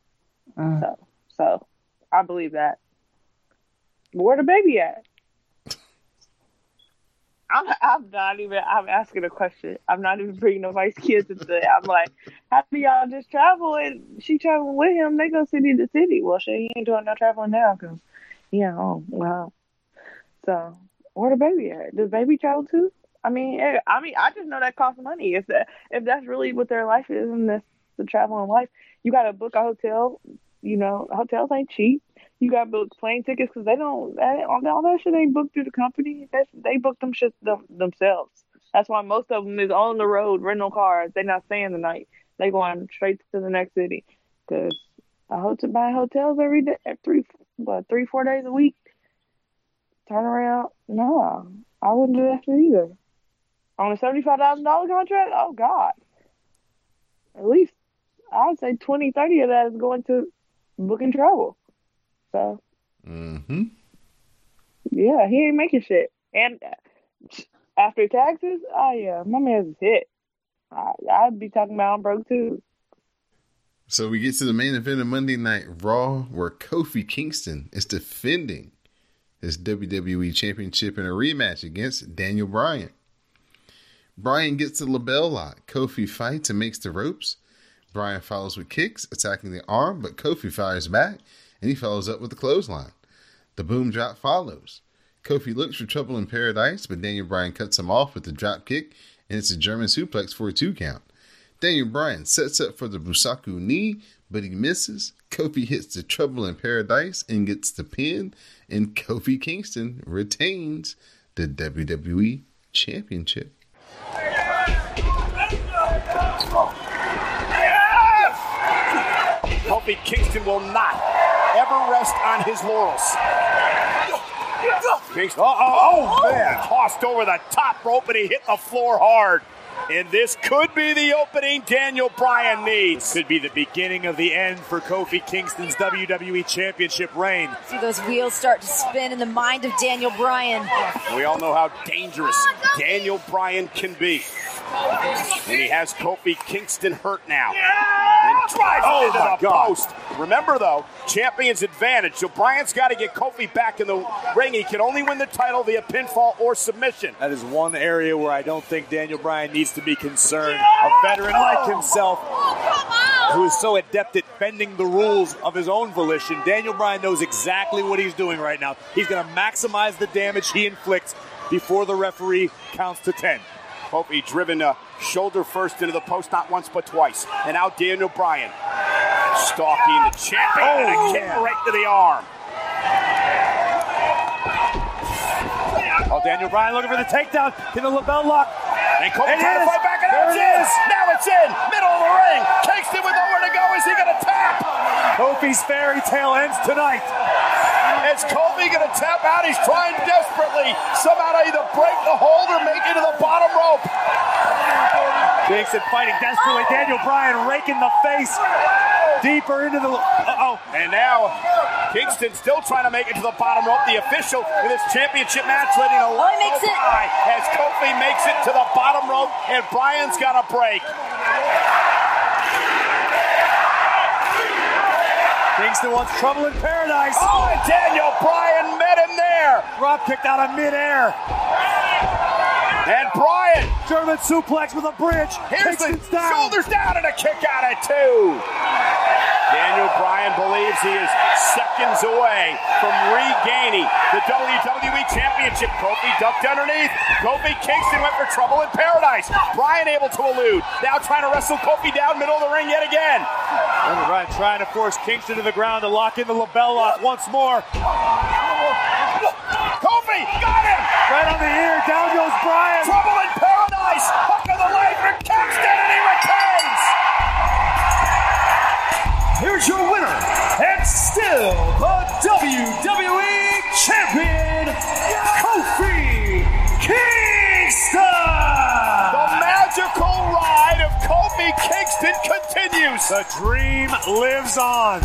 Mm. So, so I believe that. Where the baby at? I'm, I'm not even. I'm asking a question. I'm not even bringing nobody's kids into it. I'm like, how do y'all just travel and she traveling with him? They go city to city. Well, she he ain't doing no traveling now because, yeah, oh wow. So where the baby at? Does baby travel too? I mean, eh, I mean, I just know that costs money. If that if that's really what their life is and that's the traveling life, you got to book a hotel. You know, hotels ain't cheap. You got booked plane tickets because they don't. That, all that- shit ain't booked through the company. That's, they book them shit them, themselves. That's why most of them is on the road rental cars. They not staying the night. They going straight to the next city because I hope to buy hotels every day, eh, three what three four days a week. Turn around, no, I wouldn't do that either. On a seventy five thousand dollar contract, oh god, at least I'd say 20, 30 of that is going to booking travel. So Mm-hmm. yeah, he ain't making shit. And after taxes, oh yeah, my man's hit. I, I'd be talking about I'm broke too. So we get to the main event of Monday Night Raw, where Kofi Kingston is defending his WWE Championship in a rematch against Daniel Bryan. Bryan gets the LeBell lock. Kofi fights and makes the ropes. Bryan follows with kicks, attacking the arm, but Kofi fires back and he follows up with the clothesline. The boom drop follows. Kofi looks for trouble in paradise, but Daniel Bryan cuts him off with a drop kick, and it's a German suplex for a two count. Daniel Bryan sets up for the Busaiku knee, but he misses. Kofi hits the trouble in paradise and gets the pin, and Kofi Kingston retains the WWE Championship. Kofi Kingston will not ever rest on his laurels. Kingston, oh, oh, oh, man, tossed over the top rope, and he hit the floor hard. And this could be the opening Daniel Bryan needs. Could be the beginning of the end for Kofi Kingston's WWE Championship reign. See those wheels start to spin in the mind of Daniel Bryan. We all know how dangerous Daniel Bryan can be. And he has Kofi Kingston hurt now. And drives Oh, it into my the God. post. Remember, though, champion's advantage. So Bryan's got to get Kofi back in the ring. He can only win the title via pinfall or submission. That is one area where I don't think Daniel Bryan needs to be concerned. A veteran like himself oh, who is so adept at bending the rules of his own volition. Daniel Bryan knows exactly what he's doing right now. He's going to maximize the damage he inflicts before the referee counts to 10. Kofi driven uh, shoulder first into the post, not once but twice. And now Daniel Bryan stalking the champion and a kick right to the arm. Oh, Daniel Bryan looking for the takedown. Can the LeBell lock? And Kofi It trying to fight back, and There it's in. is. Now it's in, middle of the ring. Kingston with nowhere to go. Is he going to tap? Kofi's fairy tale ends tonight. Is Kofi going to tap out? He's trying desperately somehow to either break the hold or make it to the bottom rope. Kingston fighting desperately. Daniel Bryan raking the face deeper into the. Uh oh. And now Kingston still trying to make it to the bottom rope. The official in this championship match letting a Oh, he makes it. by as Kofi makes it to the bottom rope and Bryan's got a break. Kingston wants trouble in paradise. Oh, and Daniel Bryan met him there. Drop kicked out of midair. And Bryan, German suplex with a bridge. here's the Kingston's down. shoulders down and a kick out at two. Daniel Bryan believes he is seconds away from regaining the WWE Championship. Kofi ducked underneath. Kofi Kingston went for trouble in paradise. Bryan able to elude. Now trying to wrestle Kofi down middle of the ring yet again. Daniel Bryan trying to force Kingston to the ground to lock in the LeBell lock once more. Kofi got him. Right on the ear. Down goes Bryan. Trouble in paradise. Hook of the leg for Kingston and he retains. Here's your winner, and still the WWE Champion, Kofi Kingston! The magical ride of Kofi Kingston continues. The dream lives on.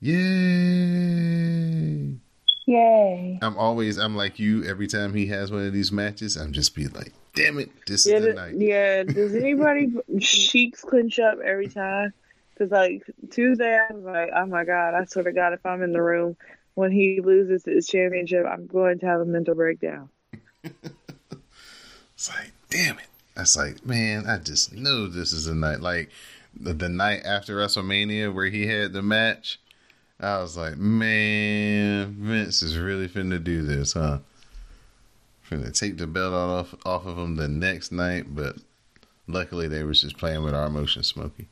Yay! Yay. I'm always I'm like you every time he has one of these matches. I'm just be like, damn it, this Yeah, is the th- night. yeah. Does anybody cheeks clinch up every time? Because like Tuesday, I was like, oh my god, I swear to God, if I'm in the room when he loses his championship, I'm going to have a mental breakdown. It's like, damn it. That's like, man, I just know this is the night. Like the, the night after WrestleMania where he had the match, I was like, man, Vince is really finna do this, huh? Finna take the belt off off of him the next night, but luckily they was just playing with our emotions, Smokey.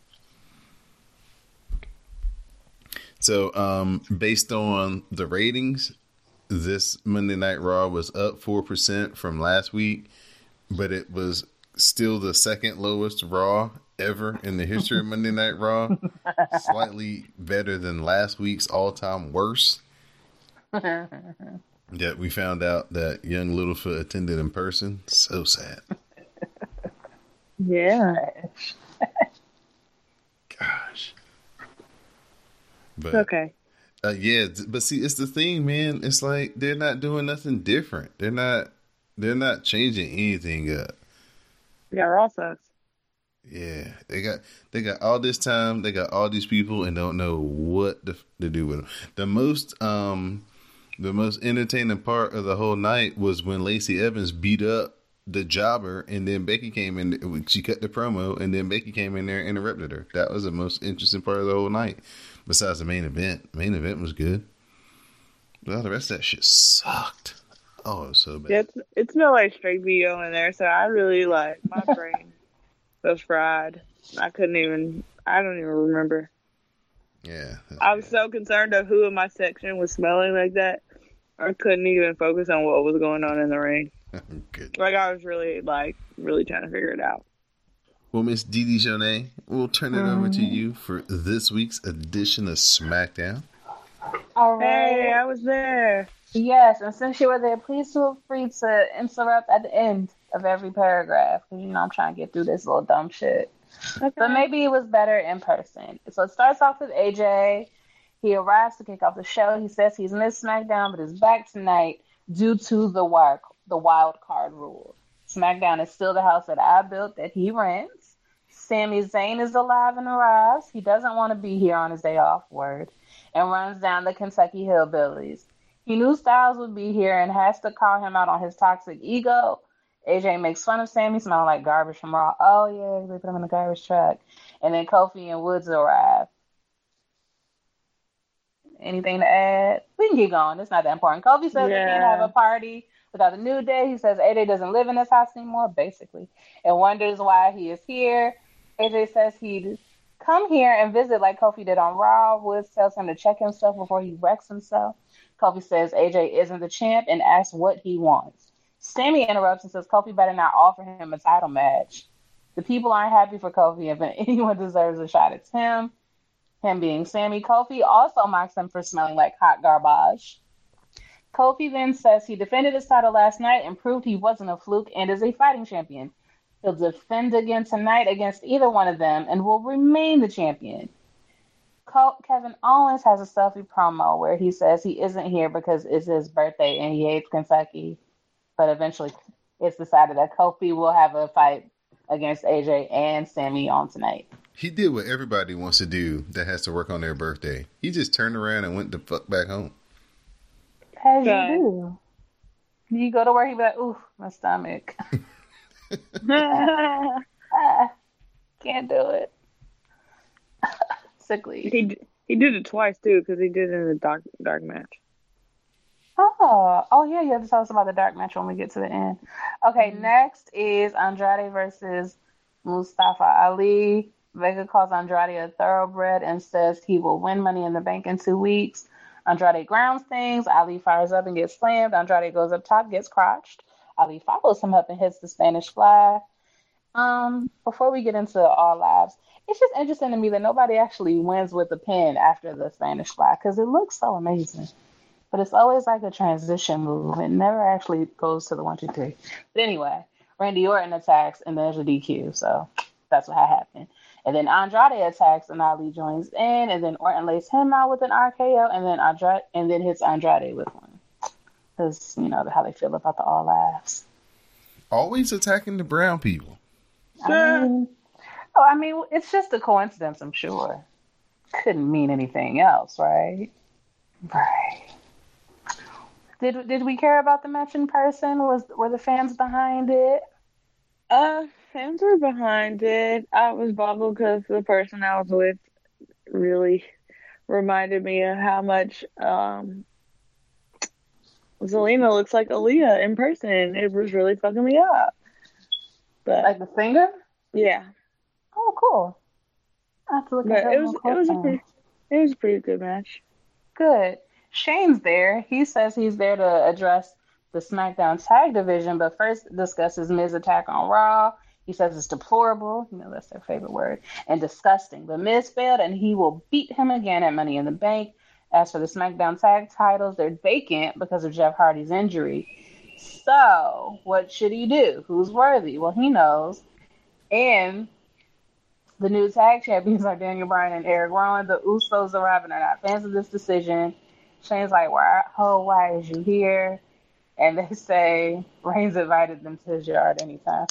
So, um, based on the ratings, this Monday Night Raw was up four percent from last week, but it was still the second lowest Raw ever in the history of Monday Night Raw. Slightly better than last week's all-time worst. That we found out that Yung Littlefoot attended in person. So sad. Yeah. Gosh. But Okay. Uh, yeah, but see, it's the thing, man. It's like they're not doing nothing different. They're not. They're not changing anything up. Yeah, Raw sucks. Yeah, they got they got all this time. They got all these people and don't know what to, to do with them. The most um, the most entertaining part of the whole night was when Lacey Evans beat up the jobber, and then Becky came in. She cut the promo, and then Becky came in there and interrupted her. That was the most interesting part of the whole night. Besides the main event, main event was good. Well, the rest of that shit sucked. Oh, it was so bad. Yeah, it's, it smelled like straight VO in there, so I really like my brain was fried. I couldn't even. I don't even remember. Yeah. I was so concerned of who in my section was smelling like that. I couldn't even focus on what was going on in the ring. Oh, like I was really like really trying to figure it out. Well, Miss Dee Dee Jonee, we'll turn it over to mhm. you for this week's edition of SmackDown. All right. Hey, I was there. Yes, and since you were there, please feel free to interrupt at the end of every paragraph because you know I'm trying to get through this little dumb shit. But maybe it was better in person. So it starts off with AJ. He arrives to kick off the show. He says he's missed SmackDown, but is back tonight due to the wild, the wild card rule. SmackDown is still the house that I built that he rents. Sami Zayn is alive and arrives. He doesn't want to be here on his day off, word, and runs down the Kentucky Hillbillies. He knew Styles would be here and has to call him out on his toxic ego. AJ makes fun of Sami smelling like garbage from Raw. Oh yeah, they put him in the garbage truck. And then Kofi and Woods arrive. Anything to add? We can keep going. It's not that important. Kofi says they can't have a party without a new day. He says AJ doesn't live in this house anymore, basically, and wonders why he is here. AJ says he'd come here and visit like Kofi did on Raw. Woods tells him to check himself before he wrecks himself. Kofi says AJ isn't the champ and asks what he wants. Sami interrupts and says Kofi better not offer him a title match. The people aren't happy for Kofi, if anyone deserves a shot, it's him. Him being Sami. Kofi also mocks him for smelling like hot garbage. Kofi then says he defended his title last night and proved he wasn't a fluke and is a fighting champion. He'll defend again tonight against either one of them and will remain the champion. Kevin Owens has a selfie promo where he says he isn't here because it's his birthday and he hates Kentucky. But eventually, it's decided that Kofi will have a fight against AJ and Sami on tonight. He did what everybody wants to do that has to work on their birthday. He just turned around and went the fuck back home. As Okay. you do. You go to work, you be like, ooh, my stomach. can't do it. Sickly. he d- he did it twice too because he did it in the dark dark match. Oh, oh yeah, you have to tell us about the dark match when we get to the end. Okay, Mm-hmm. next is Andrade versus Mustafa Ali. Vega calls Andrade a thoroughbred and says he will win Money in the Bank in two weeks. Andrade grounds things. Ali fires up and gets slammed. Andrade goes up top, gets crotched. Ali follows him up and hits the Spanish fly. Um, before we get into all lives, it's just interesting to me that nobody actually wins with a pin after the Spanish fly because it looks so amazing. But it's always like a transition move. It never actually goes to the one, two, three. But anyway, Randy Orton attacks and there's a DQ. So that's what happened. And then Andrade attacks and Ali joins in, and then Orton lays him out with an RKO, and then Andrade and then hits Andrade with one. Because you know how they feel about the all laughs. Always attacking the brown people. I mean, oh, I mean, it's just a coincidence, I'm sure. Couldn't mean anything else, right? Right. Did did we care about the match in person? Was were the fans behind it? Uh, fans were behind it. I was bummed because the person I was with really reminded me of how much um Zelina looks like Aaliyah in person. It was really fucking me up. But Like the singer? yeah, Oh, cool. I have to look but at that it was it was a pretty it was a pretty good match. Good. Shane's there. He says he's there to address the SmackDown Tag Division, but first discusses Miz attack on Raw. He says it's deplorable. You know, that's their favorite word. And disgusting. But Miz failed, and he will beat him again at Money in the Bank. As for the SmackDown Tag titles, they're vacant because of Jeff Hardy's injury. So, what should he do? Who's worthy? Well, he knows. And the new tag champions are Daniel Bryan and Erik Rowan. The Usos arrive and are not fans of this decision. Shane's like, why, oh, why is you here? And they say Reigns invited them to his yard anytime.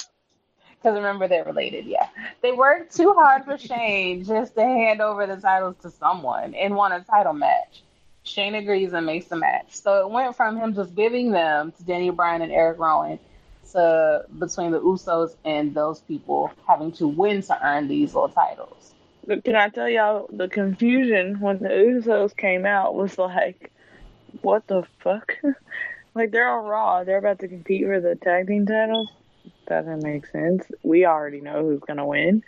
Because remember, they're related, yeah. They worked too hard for Shane just to hand over the titles to someone and won a title match. Shane agrees and makes the match. So it went from him just giving them to Daniel Bryan and Erik Rowan to between the Usos and those people having to win to earn these little titles. But can I tell y'all the confusion when the Usos came out was like, what the fuck? like they're on Raw, they're about to compete for the tag team titles. Doesn't make sense. We already know who's gonna win.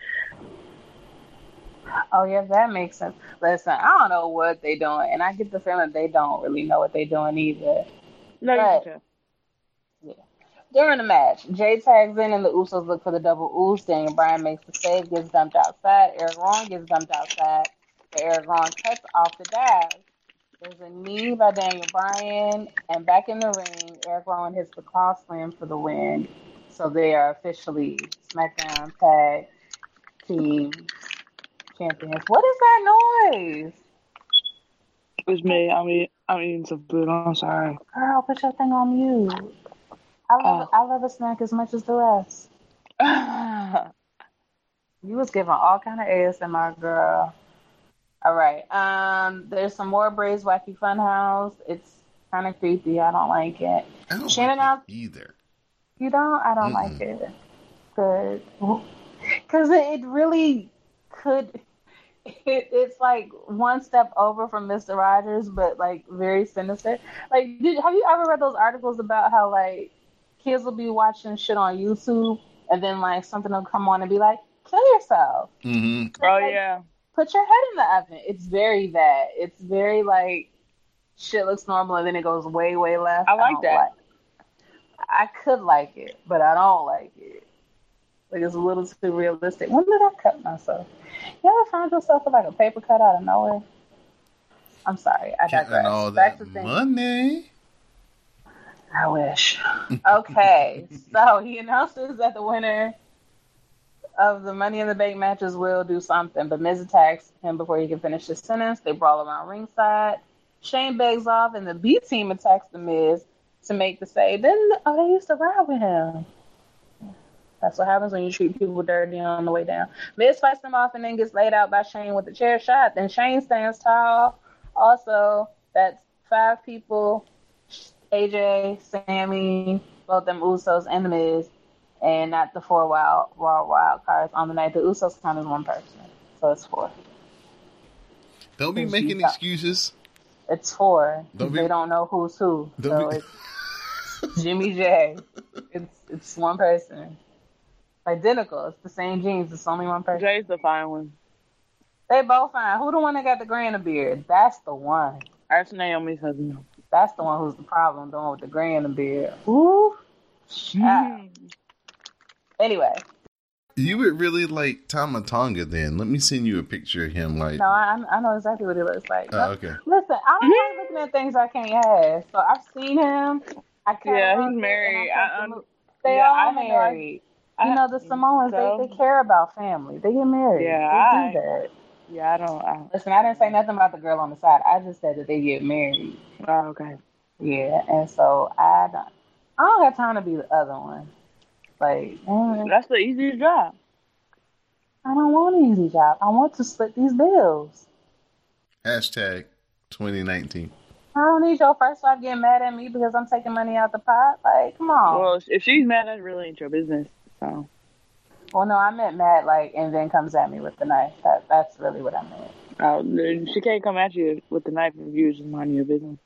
Oh yeah, that makes sense. Listen, I don't know what they're doing, and I get the feeling they don't really know what they're doing either. No, But- During the match, Jey tags in and the Usos look for the double ooze. Daniel Bryan makes the save, gets dumped outside. Erik Rowan gets dumped outside. But Erik Rowan cuts off the dive. There's a knee by Daniel Bryan, and back in the ring, Erik Rowan hits the cross slam for the win. So they are officially SmackDown Tag Team Champions. What is that noise? It's me. I'm eating, I'm eating some food. I'm sorry. Girl, put your thing on mute. I love I love a snack as much as the rest. You was giving all kind of ASMR, girl. All right. Um, there's some more Bray's Wacky Funhouse. It's kind of creepy. I don't like it. I don't Shannon like out. it either. You don't? I don't like it. Good. Because it, it really could. It, it's like one step over from Mister Rogers, but like very sinister. Like, did, have you ever read those articles about how like kids will be watching shit on YouTube and then like something will come on and be like, "Kill yourself." Mm-hmm. Oh yeah. put your head in the oven. It's very that. It's very like shit looks normal and then it goes way, way left. I like don't that. I could like it, but I don't like it. Like it's a little too realistic. When did I cut myself? You ever find yourself with like a paper cut out of nowhere? I'm sorry, I Getting digress. all Back that to things. money. I wish. Okay, so he announces that the winner of the Money in the Bank matches will do something, but Miz attacks him before he can finish his sentence. They brawl around ringside. Shane begs off, and the B team attacks the Miz to make the save. Then, oh, they used to ride with him. That's what happens when you treat people dirty on the way down. Miz fights them off and then gets laid out by Shane with a chair shot. Then Shane stands tall. Also, that's five people AJ, Sami, both them Usos, and The Miz, and not the four wild, wild, wild cards on the night. The Usos count as one person, so it's four. Don't be making you. excuses. It's four. Don't be- they don't know who's who, Don't so be- it's Jimmy J. It's it's one person. Identical. It's the same jeans. It's only one person. Jey's the fine one. They both fine. Who the one that got the gray and beard? That's the one. That's Naomi's husband. That's the one who's the problem. The one with the gray and the beard. Ooh. Child. Anyway, You would really like Tama Tonga then. Let me send you a picture of him like no, I, I know exactly what he looks like. Oh, okay. Listen, I don't like looking at things I can't have. So I've seen him. I can't Yeah, he's married. I I- think the I'm- mo- they yeah, all I know. married. I- you know, the mm, Samoans, so- they, they care about family. They get married. Yeah, they do I- that. Yeah, I don't. I, Listen, I didn't say nothing about the girl on the side. I just said that they get married. oh, okay. Yeah, and so I don't, I don't have time to be the other one. Like, mm, That's the easiest job. I don't want an easy job. I want to split these bills. hashtag 2019. I don't need your first wife getting mad at me because I'm taking money out the pot. Like, come on. Well, if she's mad, that's really ain't your business. So Well, no, I meant mad like, and then comes at me with the knife. That that's really what I meant. uh, she can't come at you with the knife if you just minding your business.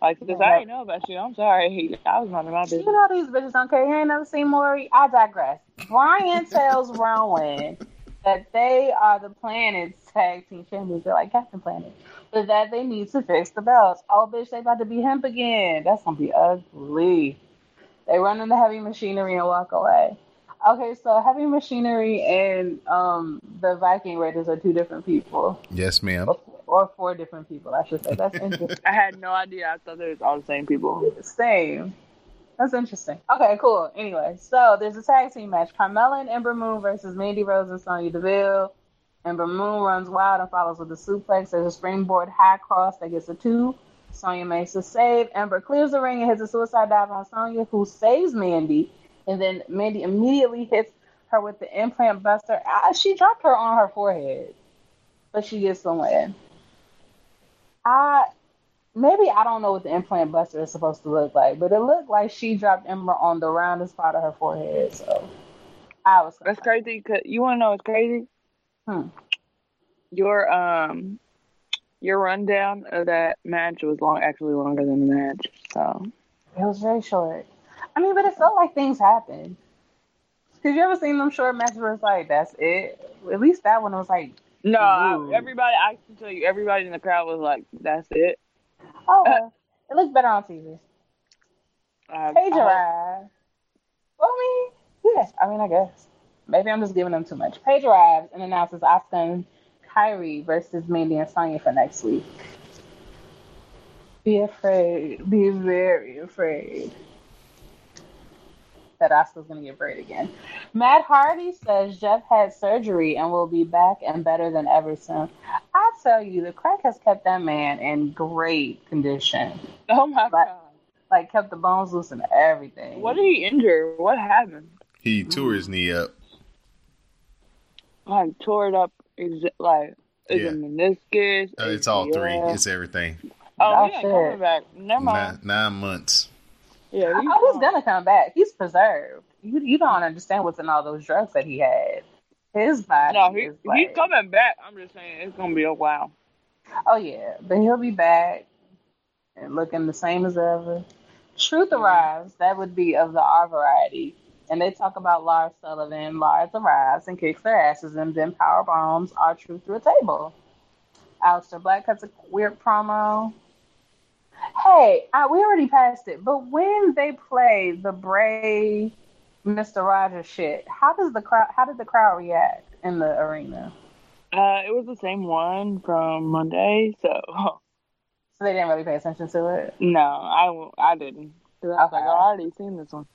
Like, because I ain't know about you. I'm sorry. I was minding my business. You know these bitches don't care. You ain't never seen Maury. I digress. Bryan tells Rowan that they are the planet's tag team champions. They're like Captain Planet, but that they need to fix the belts. Oh, bitch, they about to be hemp again. That's gonna be ugly. They run into heavy machinery and walk away. Okay, so heavy machinery and um the Viking Raiders are two different people, Yes, ma'am. or, or four different people, I should say. That's interesting. I had no idea. I thought they was all the same people. Same. That's interesting. Okay, cool. Anyway, so there's a tag team match: Carmella and Ember Moon versus Mandy Rose and Sonya Deville. Ember Moon runs wild and follows with a suplex. There's a springboard high cross that gets a two. Sonya makes a save. Ember clears the ring and hits a suicide dive on Sonya, who saves Mandy. And then Mandy immediately hits her with the implant buster. Ah, she dropped her on her forehead, but she gets the win. I maybe I don't know what the implant buster is supposed to look like, but it looked like she dropped Ember on the roundest part of her forehead. So I was That's crazy. Cause you want to know what's crazy? Hmm. Your um your rundown of that match was long actually longer than the match. So It was very short. I mean, but it felt like things happened. Did you ever seen them short matches where it's like, that's it? At least that one was like, no, I, everybody I can tell you everybody in the crowd was like, That's it. oh, well, it looks better on TV. Uh, I- arrived. Well, I mean, yeah, I mean, I guess. Maybe I'm just giving them too much. Paige arrives and announces Asuka and Kairi versus Mandy and Sonya for next week. Be afraid. Be very afraid that Asuka's going to get buried again. Matt Hardy says Jeff had surgery and will be back and better than ever soon. I tell you, the crack has kept that man in great condition. Oh my But- god. Like, kept the bones loose and everything. What did he injure? What happened? He tore his knee up. Like tore it up exa- like is Yeah. it meniscus? Uh, it's all three. It's everything. Oh, he That's ain't coming back. Never mind. Nine, nine months. Yeah, I he's he's gone. gonna come back. He's preserved. You you don't understand what's in all those drugs that he had. His body No, he, like, he's coming back. I'm just saying it's gonna be a while. oh yeah, but he'll be back and looking the same as ever. Truth arrives. That would be of the R variety. And they talk about Lars Sullivan. Lars arrives and kicks their asses and then power bombs R-Truth through a table. Aleister Black cuts a weird promo. Hey, I, we already passed it, but when they play the Bray Mr. Rogers shit, how does the crowd? How did the crowd react in the arena? Uh, it was the same one from Monday, so So they didn't really pay attention to it. no, I I didn't. I was like, Okay. oh, I already seen this one.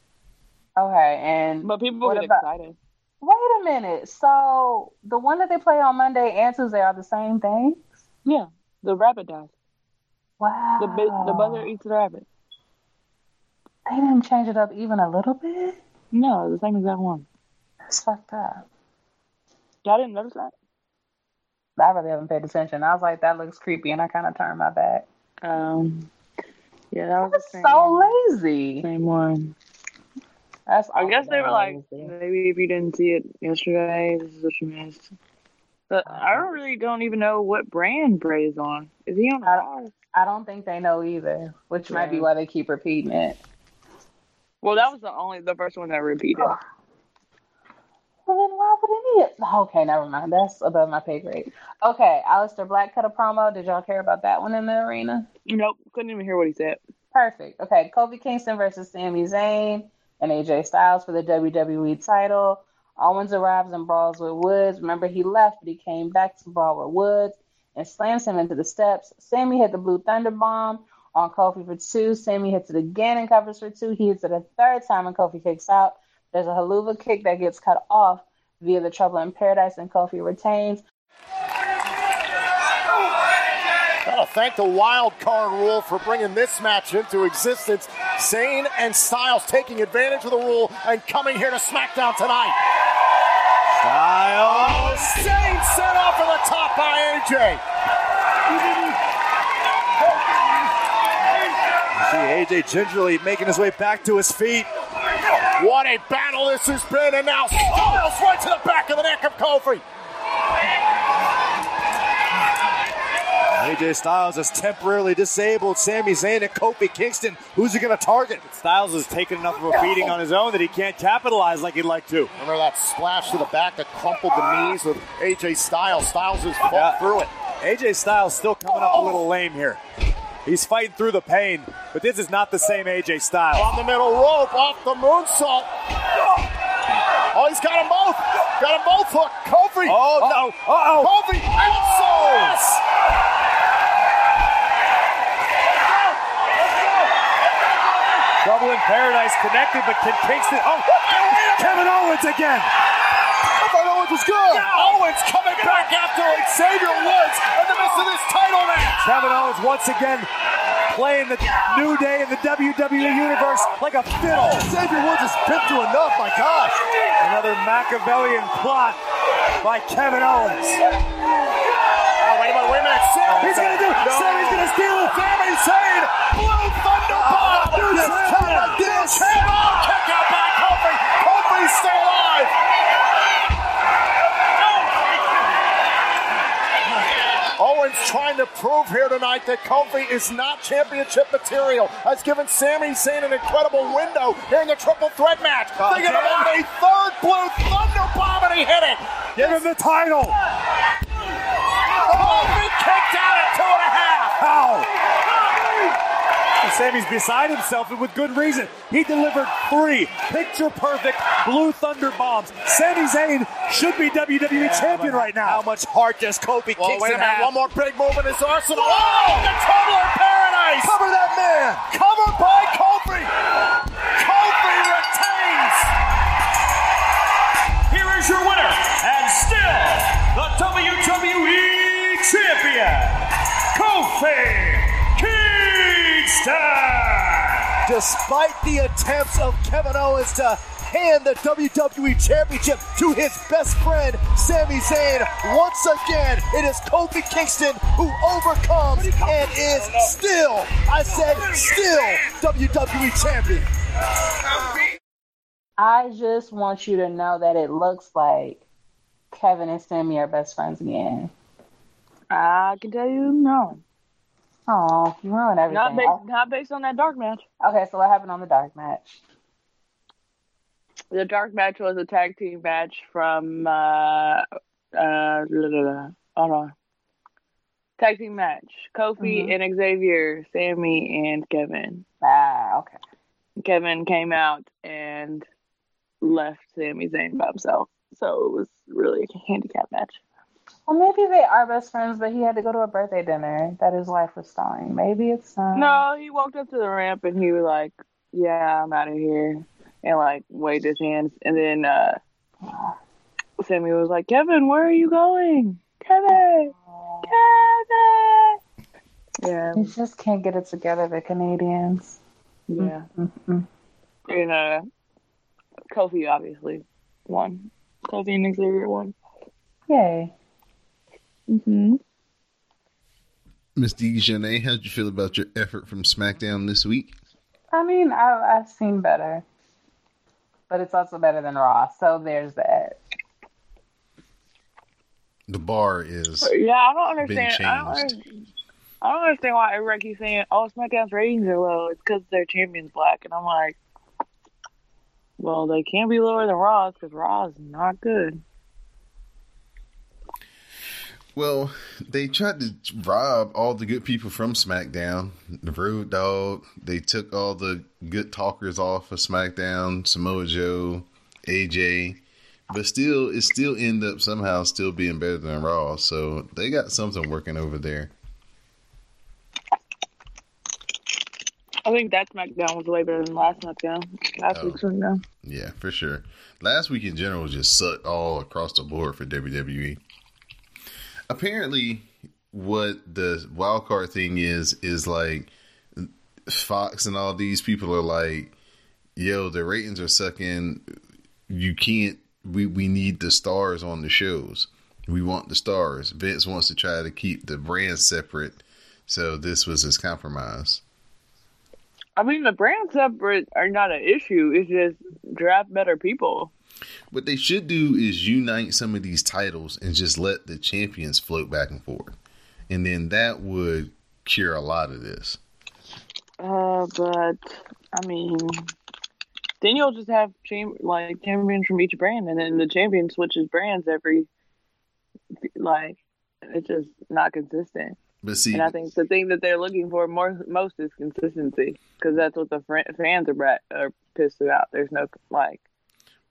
Okay, and But people get about- excited. wait a minute. So the one that they play on Monday and Tuesday are the same thing? Yeah, the rabbit dies. Wow. The the buzzer eats the rabbit. They didn't change it up even a little bit. No, the same exact one. It's fucked up. Y'all didn't notice that? I really haven't paid attention. I was like, that looks creepy, and I kind of turned my back. Um, yeah, that was the That's same, so lazy. same one. That's I guess they were like, maybe if you didn't see it yesterday, this is what you missed. But I don't really don't even know what brand Bray is on. Is he on I ours? I don't think they know either, which might be why they keep repeating it. Well, that was the only the first one that repeated. Oh. Well, then why would any? Okay, never mind. That's above my pay grade. Okay, Aleister Black cut a promo. Did y'all care about that one in the arena? Nope, couldn't even hear what he said. Perfect. Okay, Kofi Kingston versus Sami Zayn and AJ Styles for the WWE title. Owens arrives and brawls with Woods. Remember, he left, but he came back to brawl with Woods and slams him into the steps. Sami hit the Blue Thunder Bomb on Kofi for two. Sami hits it again and covers for two. He hits it a third time and Kofi kicks out. There's a Helluva kick that gets cut off via the Trouble in Paradise and Kofi retains. Gotta thank the wild card rule for bringing this match into existence. Zayn and Styles taking advantage of the rule and coming here to SmackDown tonight. Styles. Zayn set off for the top by AJ. See AJ gingerly making his way back to his feet. What a battle this has been, and now Styles right to the back of the neck of Kofi. AJ Styles has temporarily disabled Sami Zayn and Kofi Kingston. Who's he going to target? Styles has taken enough of a beating on his own that he can't capitalize like he'd like to. Remember that splash to the back that crumpled the knees of AJ Styles. Styles has fought Yeah. through it. AJ Styles still coming up a little lame here. He's fighting through the pain, but this is not the same AJ Styles. On the middle rope, off the moonsault. Oh, he's got them both. Got them both hooked. Kofi. Oh, no. Oh, Uh-oh. Kofi also. Trouble in Paradise connected, but can Kingston. Oh, Kevin Owens again. I thought Owens was good. Owens coming back after Xavier Woods in the midst of this title match. Kevin Owens once again playing the New Day in the WWE Universe like a fiddle. Xavier Woods has been through enough, my gosh. Another Machiavellian plot by Kevin Owens. Oh, wait a minute, a He's gonna do it. No. Sami's gonna steal it. Sami Zayn, Blue Thunder Bomb. Oh, Dude, This Sam, time, like this. Kick out, by Kofi. Kofi's still alive. Owens trying to prove here tonight that Kofi is not championship material. Has given Sami Zayn an incredible window here in the triple threat match. Oh, Thinking about a third blue thunder bomb and he hit it. Give him the title. Kofi kicked out at two and a half. How? And Sami's beside himself and with good reason. He delivered three picture perfect blue thunder bombs. Sami Zayn should be WWE champion right now. How much heart does Kofi Well, kicks wait a in minute. half? One more big move in his arsenal. Oh, the trouble in paradise. Cover that man. Covered by Kofi. Kofi retains. Here is your winner, and still the WWE Kofi Kingston. Despite the attempts of Kevin Owens to hand the WWE Championship to his best friend, Sami Zayn, once again, it is Kofi Kingston who overcomes and is still, I said still, WWE Champion. I just want you to know that it looks like Kevin and Sami are best friends again. I can tell you no. Oh, you ruined everything. Not based, not based on that dark match. Okay, so what happened on the dark match? The dark match was a tag team match from uh uh hold on. Tag team match. Kofi Mhm. and Xavier, Sami and Kevin. Ah, okay. Kevin came out and left Sami Zayn by himself. So it was really a handicap match. Well, maybe they are best friends, but he had to go to a birthday dinner that his wife was throwing. Maybe it's um, No, he walked up to the ramp and he was like, "Yeah, I'm out of here," and like waved his hands. And then uh Sami was like, "Kevin, where are you going? Kevin, Kevin." Yeah, He just can't get it together, the Canadians. yeah. Mm-mm. And uh, Kofi obviously won. Kofi and Xavier won. Yay. Mm-hmm. Miss Dee Dee Jonee, how'd you feel about your effort from SmackDown this week? I mean, I, I've seen better, but it's also better than Raw. So there's that. The bar is Yeah, I don't understand. I don't, changed. I don't understand why everyone keeps saying, "Oh, SmackDown's ratings are low." It's because their champion's black, and I'm like, well, they can't be lower than Raw's because Raw's not good. Well, they tried to rob all the good people from SmackDown. The Road Dog. They took all the good talkers off of SmackDown. Samoa Joe, AJ, but still, it still end up somehow still being better than Raw. So they got something working over there. I think that SmackDown was way better than last SmackDown. Last Oh. week's SmackDown. Yeah, for sure. Last week in general just sucked all across the board for WWE. Apparently, what the wild card thing is is like Fox and all these people are like, "Yo, the ratings are sucking. You can't. We we need the stars on the shows. We want the stars." Vince wants to try to keep the brands separate, so this was his compromise. I mean, the brand separate are not an issue. It's just draft better people. What they should do is unite some of these titles and just let the champions float back and forth. And then that would cure a lot of this. Uh, but I mean, then you'll just have cham- like champions from each brand, and then the champion switches brands every. Like, it's just not consistent. But see, and I think the thing that they're looking for more most is consistency, because that's what the fr- fans are are pissed about. There's no like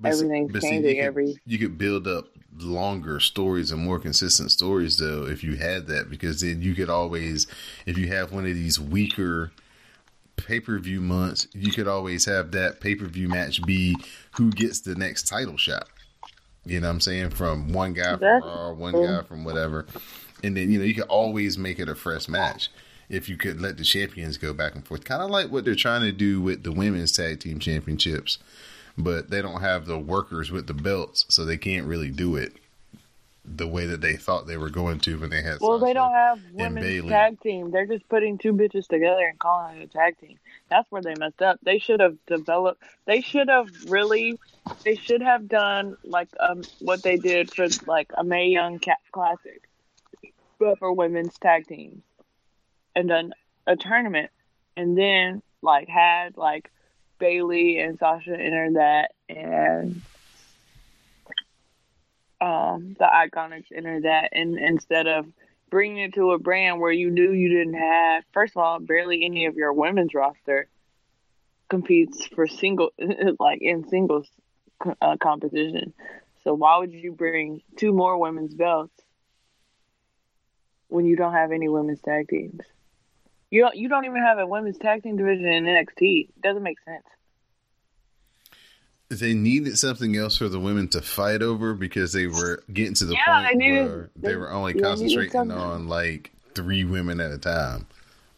but everything's but see, changing you could, every. You could build up longer stories and more consistent stories, though, if you had that, because then you could always, if you have one of these weaker pay per view months, you could always have that pay per view match be who gets the next title shot. You know what I'm saying? From one guy from Raw, one guy from whatever. And then, you know, you could always make it a fresh match if you could let the champions go back and forth. Kind of like what they're trying to do with the women's tag team championships. But they don't have the workers with the belts, so they can't really do it the way that they thought they were going to when they had Well, they don't have women's tag team. They're just putting two bitches together and calling it a tag team. That's where they messed up. They should have developed. They should have really. They should have done like um what they did for like a Mae Young Cat Classic. but for women's tag teams, and done a tournament, and then like had like Bayley and Sasha enter that, and um the Iconics enter that, and instead of bringing it to a brand where you knew you didn't have, first of all, barely any of your women's roster competes for single, like in singles uh, competition. So why would you bring two more women's belts when you don't have any women's tag teams? You don't. You don't even have a women's tag team division in NXT. It doesn't make sense. They needed something else for the women to fight over because they were getting to the Yeah, point needed- where they, they- were only concentrating on like three women at a time.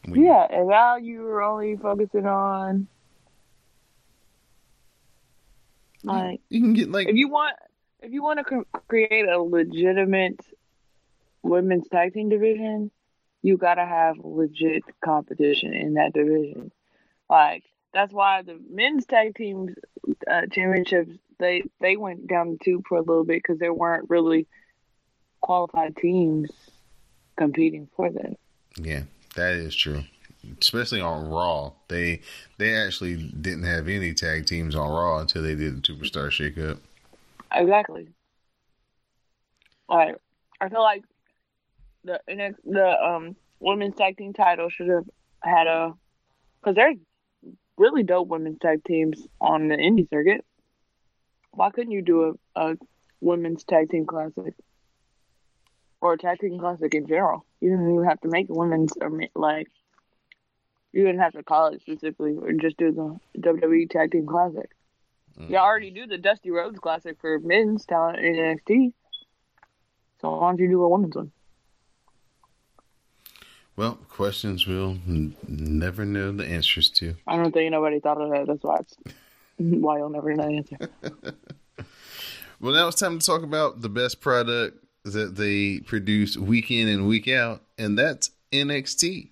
We- Yeah, and now you're only focusing on like You can get like if you want if you want to cr- create a legitimate women's tag team division, you gotta have legit competition in that division. Like that's why the men's tag teams uh, championships they they went down the tube for a little bit because there weren't really qualified teams competing for them. Yeah, that is true. Especially on Raw, they they actually didn't have any tag teams on Raw until they did the Superstar Shake Up. Exactly. Like I feel like the NX the um women's tag team title should have had a because there's really dope women's tag teams on the indie circuit. Why couldn't you do a, a women's tag team classic or a tag team classic in general? You didn't even have to make a women's or like you didn't have to call it specifically or just do the WWE tag team classic. You already do the Dusty Rhodes Classic for men's talent in NXT. So why don't you do a women's one? Well, questions we'll n- never know the answers to. I don't think nobody thought of that. That's why it's why you'll never know the answer. Well, now it's time to talk about the best product that they produce week in and week out, and that's NXT.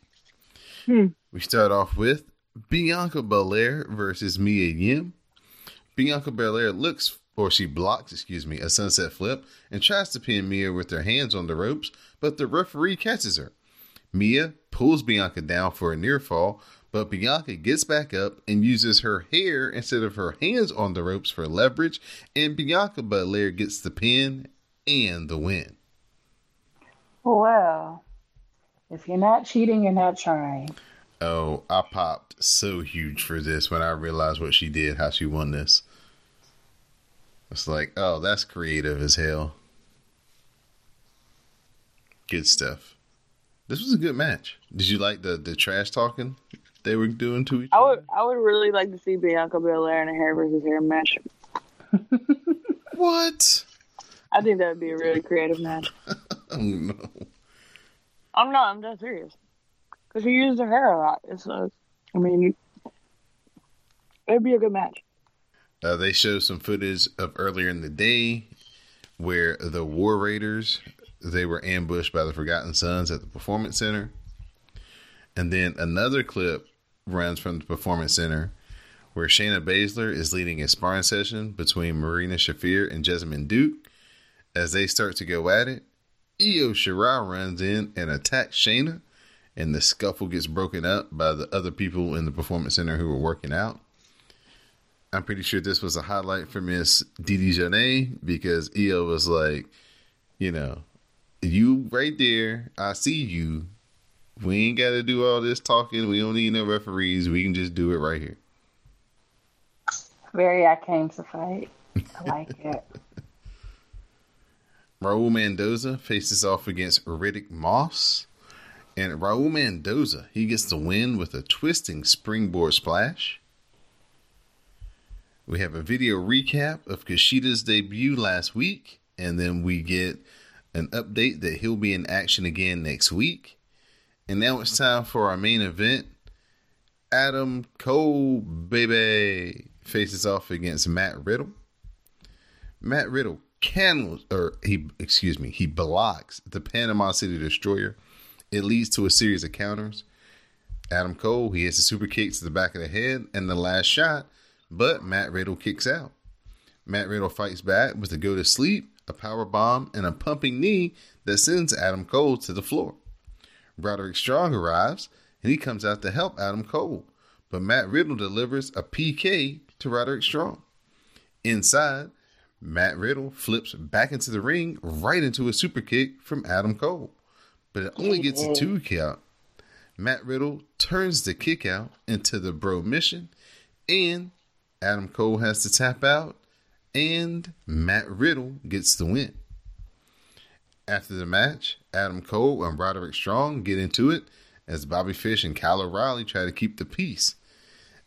Hmm. We start off with Bianca Belair versus Mia Yim. Bianca Belair looks, or she blocks, excuse me, a sunset flip and tries to pin Mia with her hands on the ropes, but the referee catches her. Mia pulls Bianca down for a near fall, but Bianca gets back up and uses her hair instead of her hands on the ropes for leverage, and Bianca Belair gets the pin and the win. Well, if you're not cheating, you're not trying. Oh, I popped so huge for this when I realized what she did, how she won this. It's like, oh, that's creative as hell. Good stuff. This was a good match. Did you like the the trash talking they were doing to each I other? would I would really like to see Bianca Belair in a hair versus hair match. What? I think that would be a really creative match. Oh no. I'm not. I'm dead serious. Because she used her hair a lot. It's uh, I mean, it'd be a good match. Uh, they showed some footage of earlier in the day where the War Raiders they were ambushed by the Forgotten Sons at the Performance Center, and then another clip runs from the Performance Center where Shayna Baszler is leading a sparring session between Marina Shafir and Jessamyn Duke. As they start to go at it, Io Shirai runs in and attacks Shayna, and the scuffle gets broken up by the other people in the Performance Center who were working out. I'm pretty sure this was a highlight for Miss Dee Dee Jonee because Io was like, you know, you right there, I see you. We ain't got to do all this talking. We don't need no referees. We can just do it right here. Very I came to fight. I like it. Raul Mendoza faces off against Riddick Moss. And Raul Mendoza, he gets the win with a twisting springboard splash. We have a video recap of Kushida's debut last week, and then we get an update that he'll be in action again next week. And now it's time for our main event. Adam Cole, baby, faces off against Matt Riddle. Matt Riddle can, or he, excuse me, he blocks the Panama City Destroyer. It leads to a series of counters. Adam Cole, he hits a super kick to the back of the head and the last shot, but Matt Riddle kicks out. Matt Riddle fights back with a go to sleep, a power bomb, and a pumping knee that sends Adam Cole to the floor. Roderick Strong arrives and he comes out to help Adam Cole, but Matt Riddle delivers a PK to Roderick Strong. Inside, Matt Riddle flips back into the ring right into a super kick from Adam Cole, but it only gets a two count. Matt Riddle turns the kick out into the Bromission, and Adam Cole has to tap out, and Matt Riddle gets the win. After the match, Adam Cole and Roderick Strong get into it as Bobby Fish and Kyle O'Reilly try to keep the peace.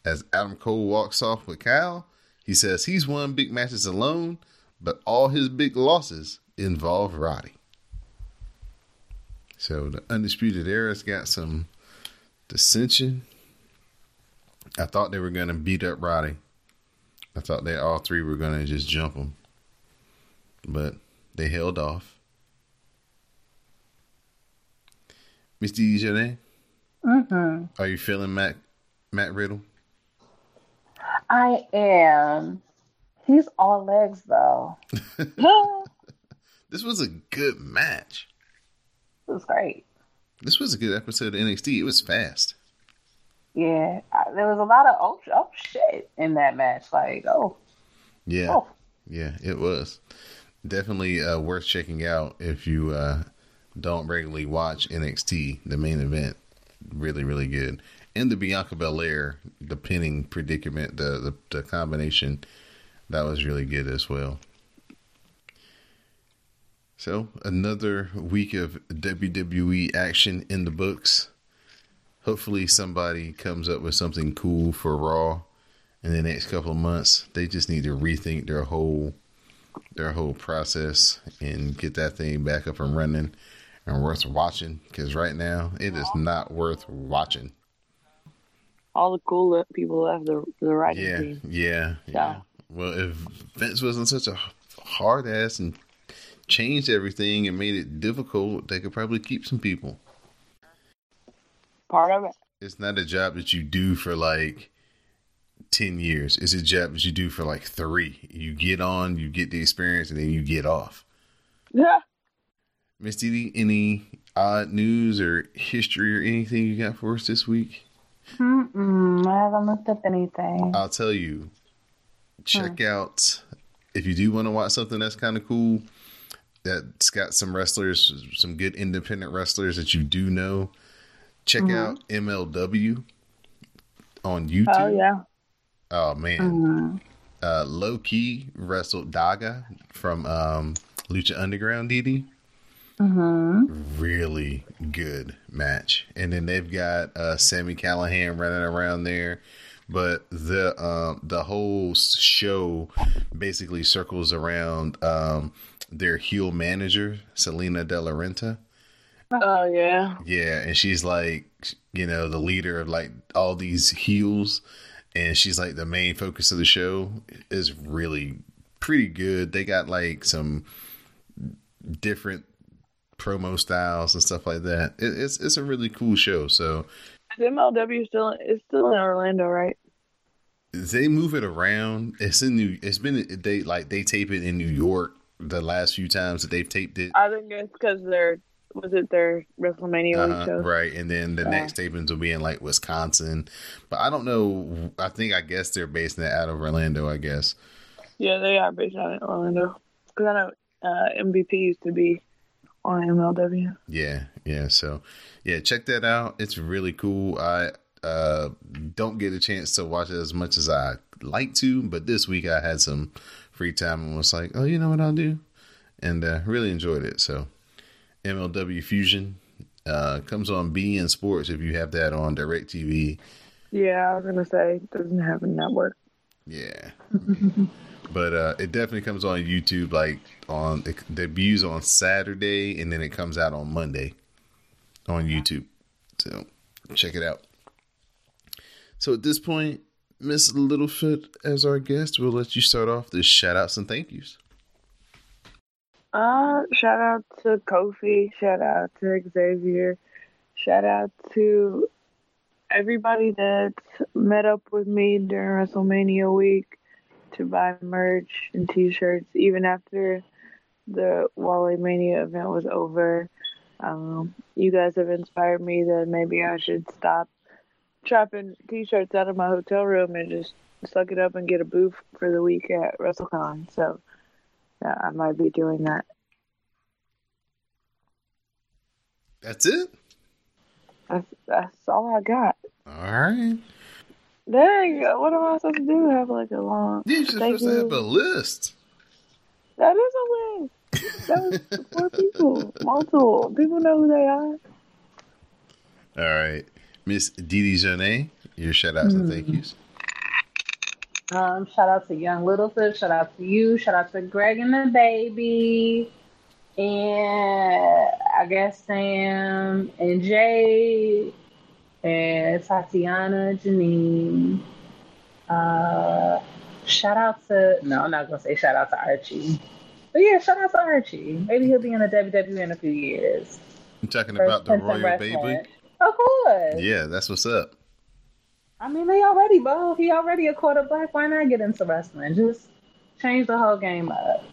As Adam Cole walks off with Kyle, he says he's won big matches alone, but all his big losses involve Roddy. So the Undisputed Era's got some dissension. I thought they were going to beat up Roddy. I thought they all three were going to just jump him. But they held off. Miss DJ, Mm-hmm. are you feeling Matt Matt Riddle? I am. He's all legs though. This was a good match. was great. This was a good episode of NXT. It was fast. Yeah, I, there was a lot of oh, oh shit in that match. Like oh, Yeah. oh. Yeah, it was. Definitely uh, worth checking out if you uh, don't regularly watch NXT, the main event. Really, really good. And the Bianca Belair, the pinning predicament, the, the, the combination, that was really good as well. So, another week of WWE action in the books. Hopefully, somebody comes up with something cool for Raw in the next couple of months. They just need to rethink their whole their whole process and get that thing back up and running and worth watching. Because right now, it is not worth watching. All the cool people left the the writing Yeah, team. yeah, yeah. Yeah. Well, if Vince wasn't such a hard ass and changed everything and made it difficult, they could probably keep some people. Part of it. It's not a job that you do for like 10 years. It's a job that you do for like three. You get on, you get the experience, and then you get off. Yeah. Miss Didi, any odd news or history or anything you got for us this week? Mm-mm, I haven't looked up anything. I'll tell you. Check hmm. out if you do want to watch something that's kind of cool. That's got some wrestlers, some good independent wrestlers that you do know. Check Mhm. out MLW on YouTube. Oh yeah. Oh man, Mm-hmm. uh, Low Ki wrestled Daga from um, Lucha Underground. DD, Mm-hmm. really good match. And then they've got uh, Sami Callihan running around there. But the um, the whole show basically circles around um, their heel manager, Salina de la Renta. Oh yeah. Yeah, and she's like, you know, the leader of like all these heels, and she's like the main focus of the show. Is really pretty good. They got like some different promo styles and stuff like that. It, it's it's a really cool show. So Is MLW still it's still in Orlando, right? they move it around. It's in New. It's been they like they tape it in New York the last few times that they've taped it. I think it's because they're was it their WrestleMania Uh-huh, show? right, and then the next tapings will be in like Wisconsin, but I don't know. I think I guess they're based out of Orlando. I guess. Yeah, they are based out of Orlando. Because I know uh, MVP used to be on MLW. Yeah, yeah. So, yeah, check that out. It's really cool. I uh don't get a chance to watch it as much as I like to, but this week I had some free time and was like, oh, you know what I'll do, and uh, really enjoyed it. So, MLW Fusion uh comes on beIN Sports if you have that on Directv. Yeah, I was gonna say it doesn't have a network. Yeah. but uh, it definitely comes on YouTube. Like on it debuts on Saturday, and then it comes out on Monday on YouTube. So check it out. So at this point, Miss Littlefoot, as our guest, we'll let you start off the shout outs and thank yous. Uh, shout out to Kofi. Shout out to Xavier. Shout out to everybody that met up with me during WrestleMania week to buy merch and T-shirts, even after the Wale Mania event was over. Um, you guys have inspired me that maybe I should stop trapping t-shirts out of my hotel room and just suck it up and get a booth for the week at WrestleCon. So yeah, I might be doing that. That's it. That's that's all I got. All right. Dang, what am I supposed to do? Have like a long. You're supposed to have a list. That is a list. That was four people. Multiple. People know who they are. All right. Miss Dee Dee Jonee, your shout outs and hmm. thank yous. Um, shout out to Yung Littlefoot. Shout out to you. Shout out to Greg and the baby. And I guess Sam and Jay and Tatiana, Janine. Uh, shout out to no, I'm not gonna say shout out to Archie, but yeah, shout out to Archie. Maybe he'll be in the WWE in a few years. I'm talking First about the Royal Baby. Of course. Yeah, that's what's up. I mean, they already both. He already a quarter black. Why not get into wrestling? Just change the whole game up.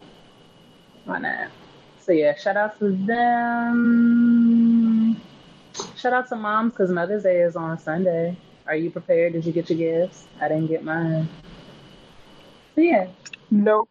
Why not? So yeah, shout out to them. Shout out to moms because Mother's Day is on Sunday. Are you prepared? Did you get your gifts? I didn't get mine. So yeah. Nope.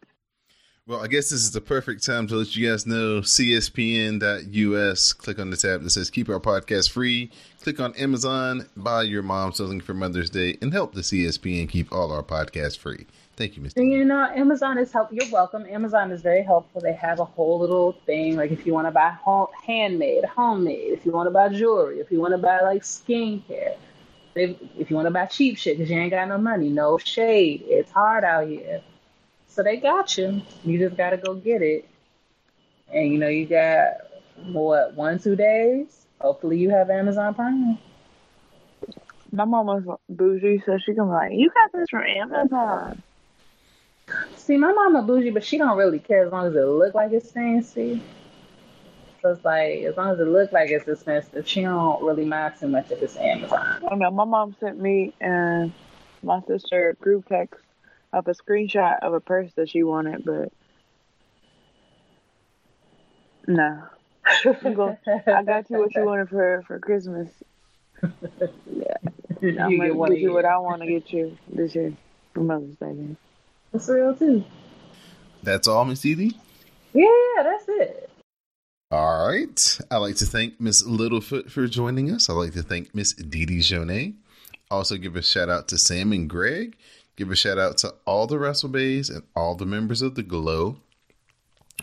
Well, I guess this is the perfect time to let you guys know CSPN.us. Click on the tab that says Keep Our Podcast Free. Click on Amazon, buy your mom something for Mother's Day, and help the CSPN keep all our podcasts free. Thank you, Mr. And you know, Amazon is help. You're welcome. Amazon is very helpful. They have a whole little thing like if you want to buy home, handmade, homemade, if you want to buy jewelry, if you want to buy like skincare, they, if you want to buy cheap shit because you ain't got no money, no shade. It's hard out here, so they got you. You just gotta go get it. And you know, you got what one two days. Hopefully, you have Amazon Prime. My mom was bougie, so she can be like, "You got this from Amazon." See, my mama bougie, but she don't really care as long as it look like it's fancy. So it's like as long as it look like it's expensive, she don't really mind too much if it's Amazon. I know my mom sent me and my sister group text of a screenshot of a purse that she wanted, but no. I'm going, I got you what you wanted for for Christmas. Yeah, I'm gonna get get you what. I want to get you this year for Mother's Day. then. That's real too. That's all, Miss Didi? Yeah, that's it. All right. I'd like to thank Miss Littlefoot for joining us. I'd like to thank Miss Dee Dee Jonee. Also, give a shout out to Sam and Greg. Give a shout out to all the WrestleBays and all the members of the Glow.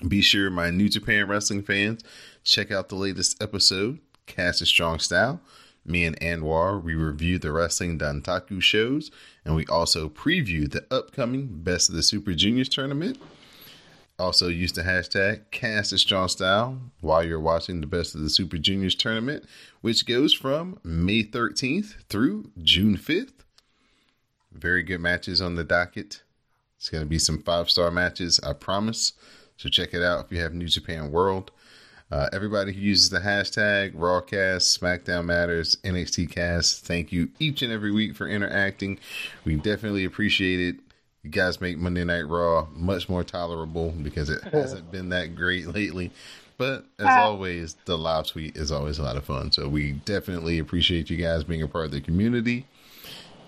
Be sure, my New Japan Wrestling fans, check out the latest episode, Cast a Strong Style. Me and Anwar, we review the Wrestling Dontaku shows, and we also preview the upcoming Best of the Super Juniors tournament. Also, use the hashtag Cast a Strong Style while you're watching the Best of the Super Juniors tournament, which goes from May 13th through June 5th. Very good matches on the docket. It's going to be some five star matches, I promise. So check it out if you have New Japan World. Uh, everybody who uses the hashtag Rawcast, SmackDown Matters, NXT Cast, thank you each and every week for interacting. We definitely appreciate it. You guys make Monday Night Raw much more tolerable because it hasn't been that great lately. But as always, the live tweet is always a lot of fun. So we definitely appreciate you guys being a part of the community.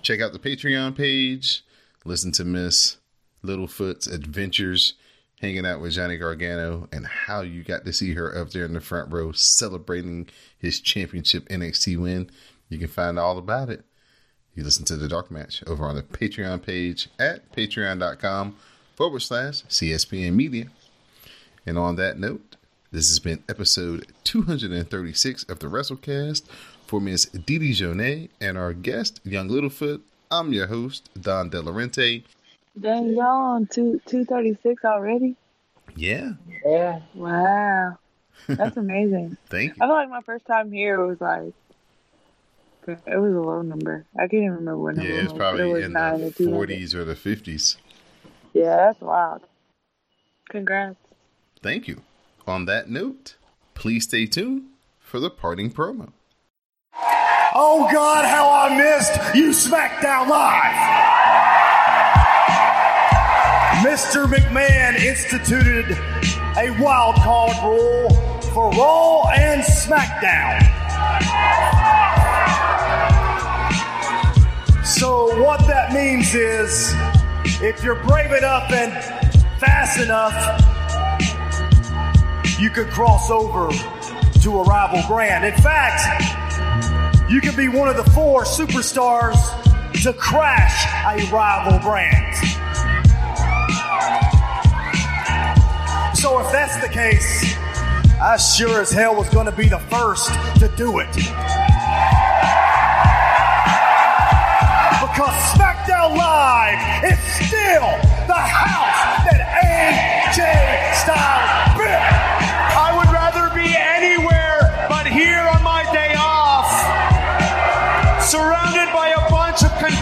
Check out the Patreon page. Listen to Miss Littlefoot's adventures hanging out with Johnny Gargano and how you got to see her up there in the front row celebrating his championship NXT win. You can find all about it. You listen to the Dark Match over on the Patreon page at patreon.com forward slash CSPN Media. And on that note, this has been episode 236 of the WrassleCast for Miss Dee Dee Jonee and our guest, Yung Littlefoot. I'm your host, Don Delarente. Dang, y'all on two two thirty six already? Yeah, Yeah. Wow, that's amazing. thank I you. feel like my first time here was like it was a low number. I can't even remember what number. Yeah, it it's was. probably it was in nine the 40s or the 50s. Yeah, that's wild. Congrats. Thank you. On that note, please stay tuned for the parting promo. Oh God, how I missed you SmackDown Live! Mr. McMahon instituted a wild card rule for Raw and SmackDown. So, what that means is if you're brave enough and fast enough, you could cross over to a rival brand. In fact, you could be one of the four superstars to crash a rival brand. So if that's the case, I sure as hell was going to be the first to do it. Because SmackDown Live is still the house that AJ Styles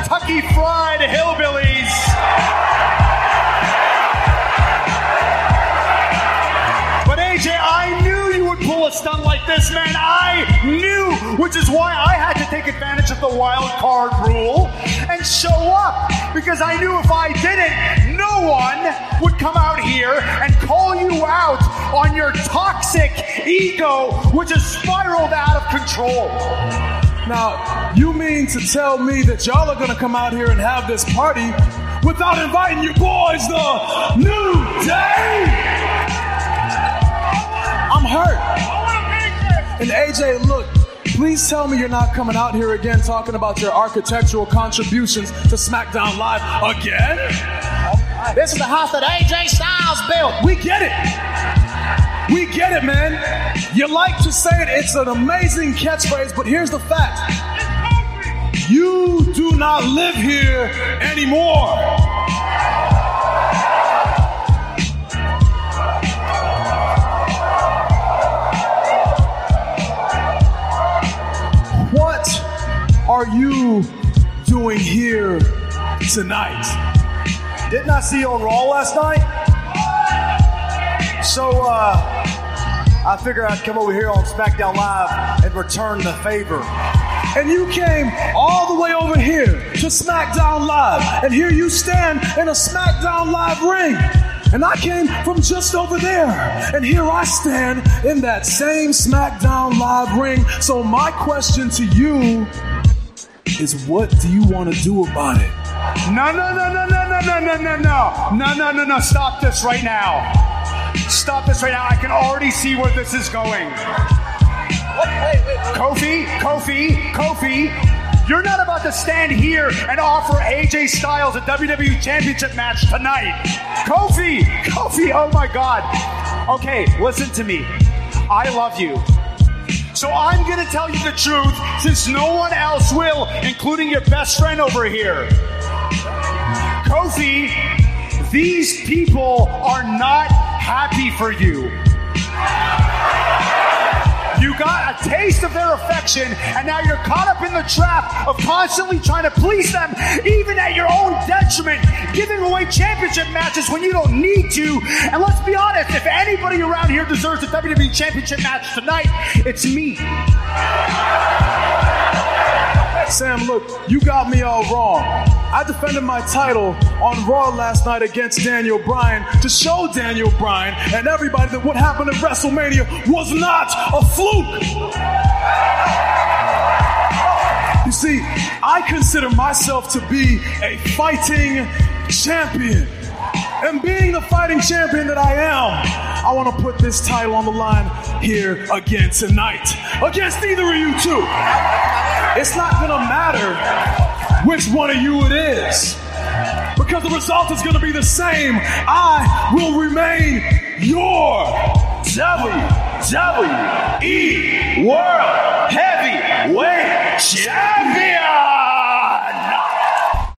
Kentucky fried hillbillies. But AJ, I knew you would pull a stunt like this, man. I knew, which is why I had to take advantage of the wild card rule and show up. Because I knew if I didn't, no one would come out here and call you out on your toxic ego, which has spiraled out of control. Now, you mean to tell me that y'all are gonna come out here and have this party without inviting your boys, the New Day? I'm hurt. And AJ, look, please tell me you're not coming out here again talking about your architectural contributions to SmackDown Live again? This is the house that AJ Styles built. We get it. We get it, man. You like to say it, it's an amazing catchphrase, but here's the fact. You do not live here anymore. What are you doing here tonight? Didn't I see you on Raw last night? So, uh, I figured I'd come over here on SmackDown Live and return the favor. And you came all the way over here to SmackDown Live, and here you stand in a SmackDown Live ring. And I came from just over there, and here I stand in that same SmackDown Live ring. So, my question to you is what do you want to do about it? No, no, no, no, no, no, no, no, no, no, no, no, no, no. Stop this right now. Stop this right now. I can already see where this is going. Kofi, Kofi, Kofi, you're not about to stand here and offer AJ Styles a WWE Championship match tonight. Kofi, Kofi, oh my God. Okay, listen to me. I love you. So I'm going to tell you the truth since no one else will, including your best friend over here. Kofi, these people are not happy for you. You got a taste of their affection, and now you're caught up in the trap of constantly trying to please them, even at your own detriment, giving away championship matches when you don't need to. And let's be honest, if anybody around here deserves a WWE Championship match tonight, it's me. Sam, look, you got me all wrong. I defended my title on Raw last night against Daniel Bryan to show Daniel Bryan and everybody that what happened at WrestleMania was not a fluke. You see, I consider myself to be a fighting champion. And being the fighting champion that I am, I want to put this title on the line here again tonight. Against either of you two. It's not going to matter which one of you it is. Because the result is going to be the same. I will remain your WWE World Heavyweight Champion.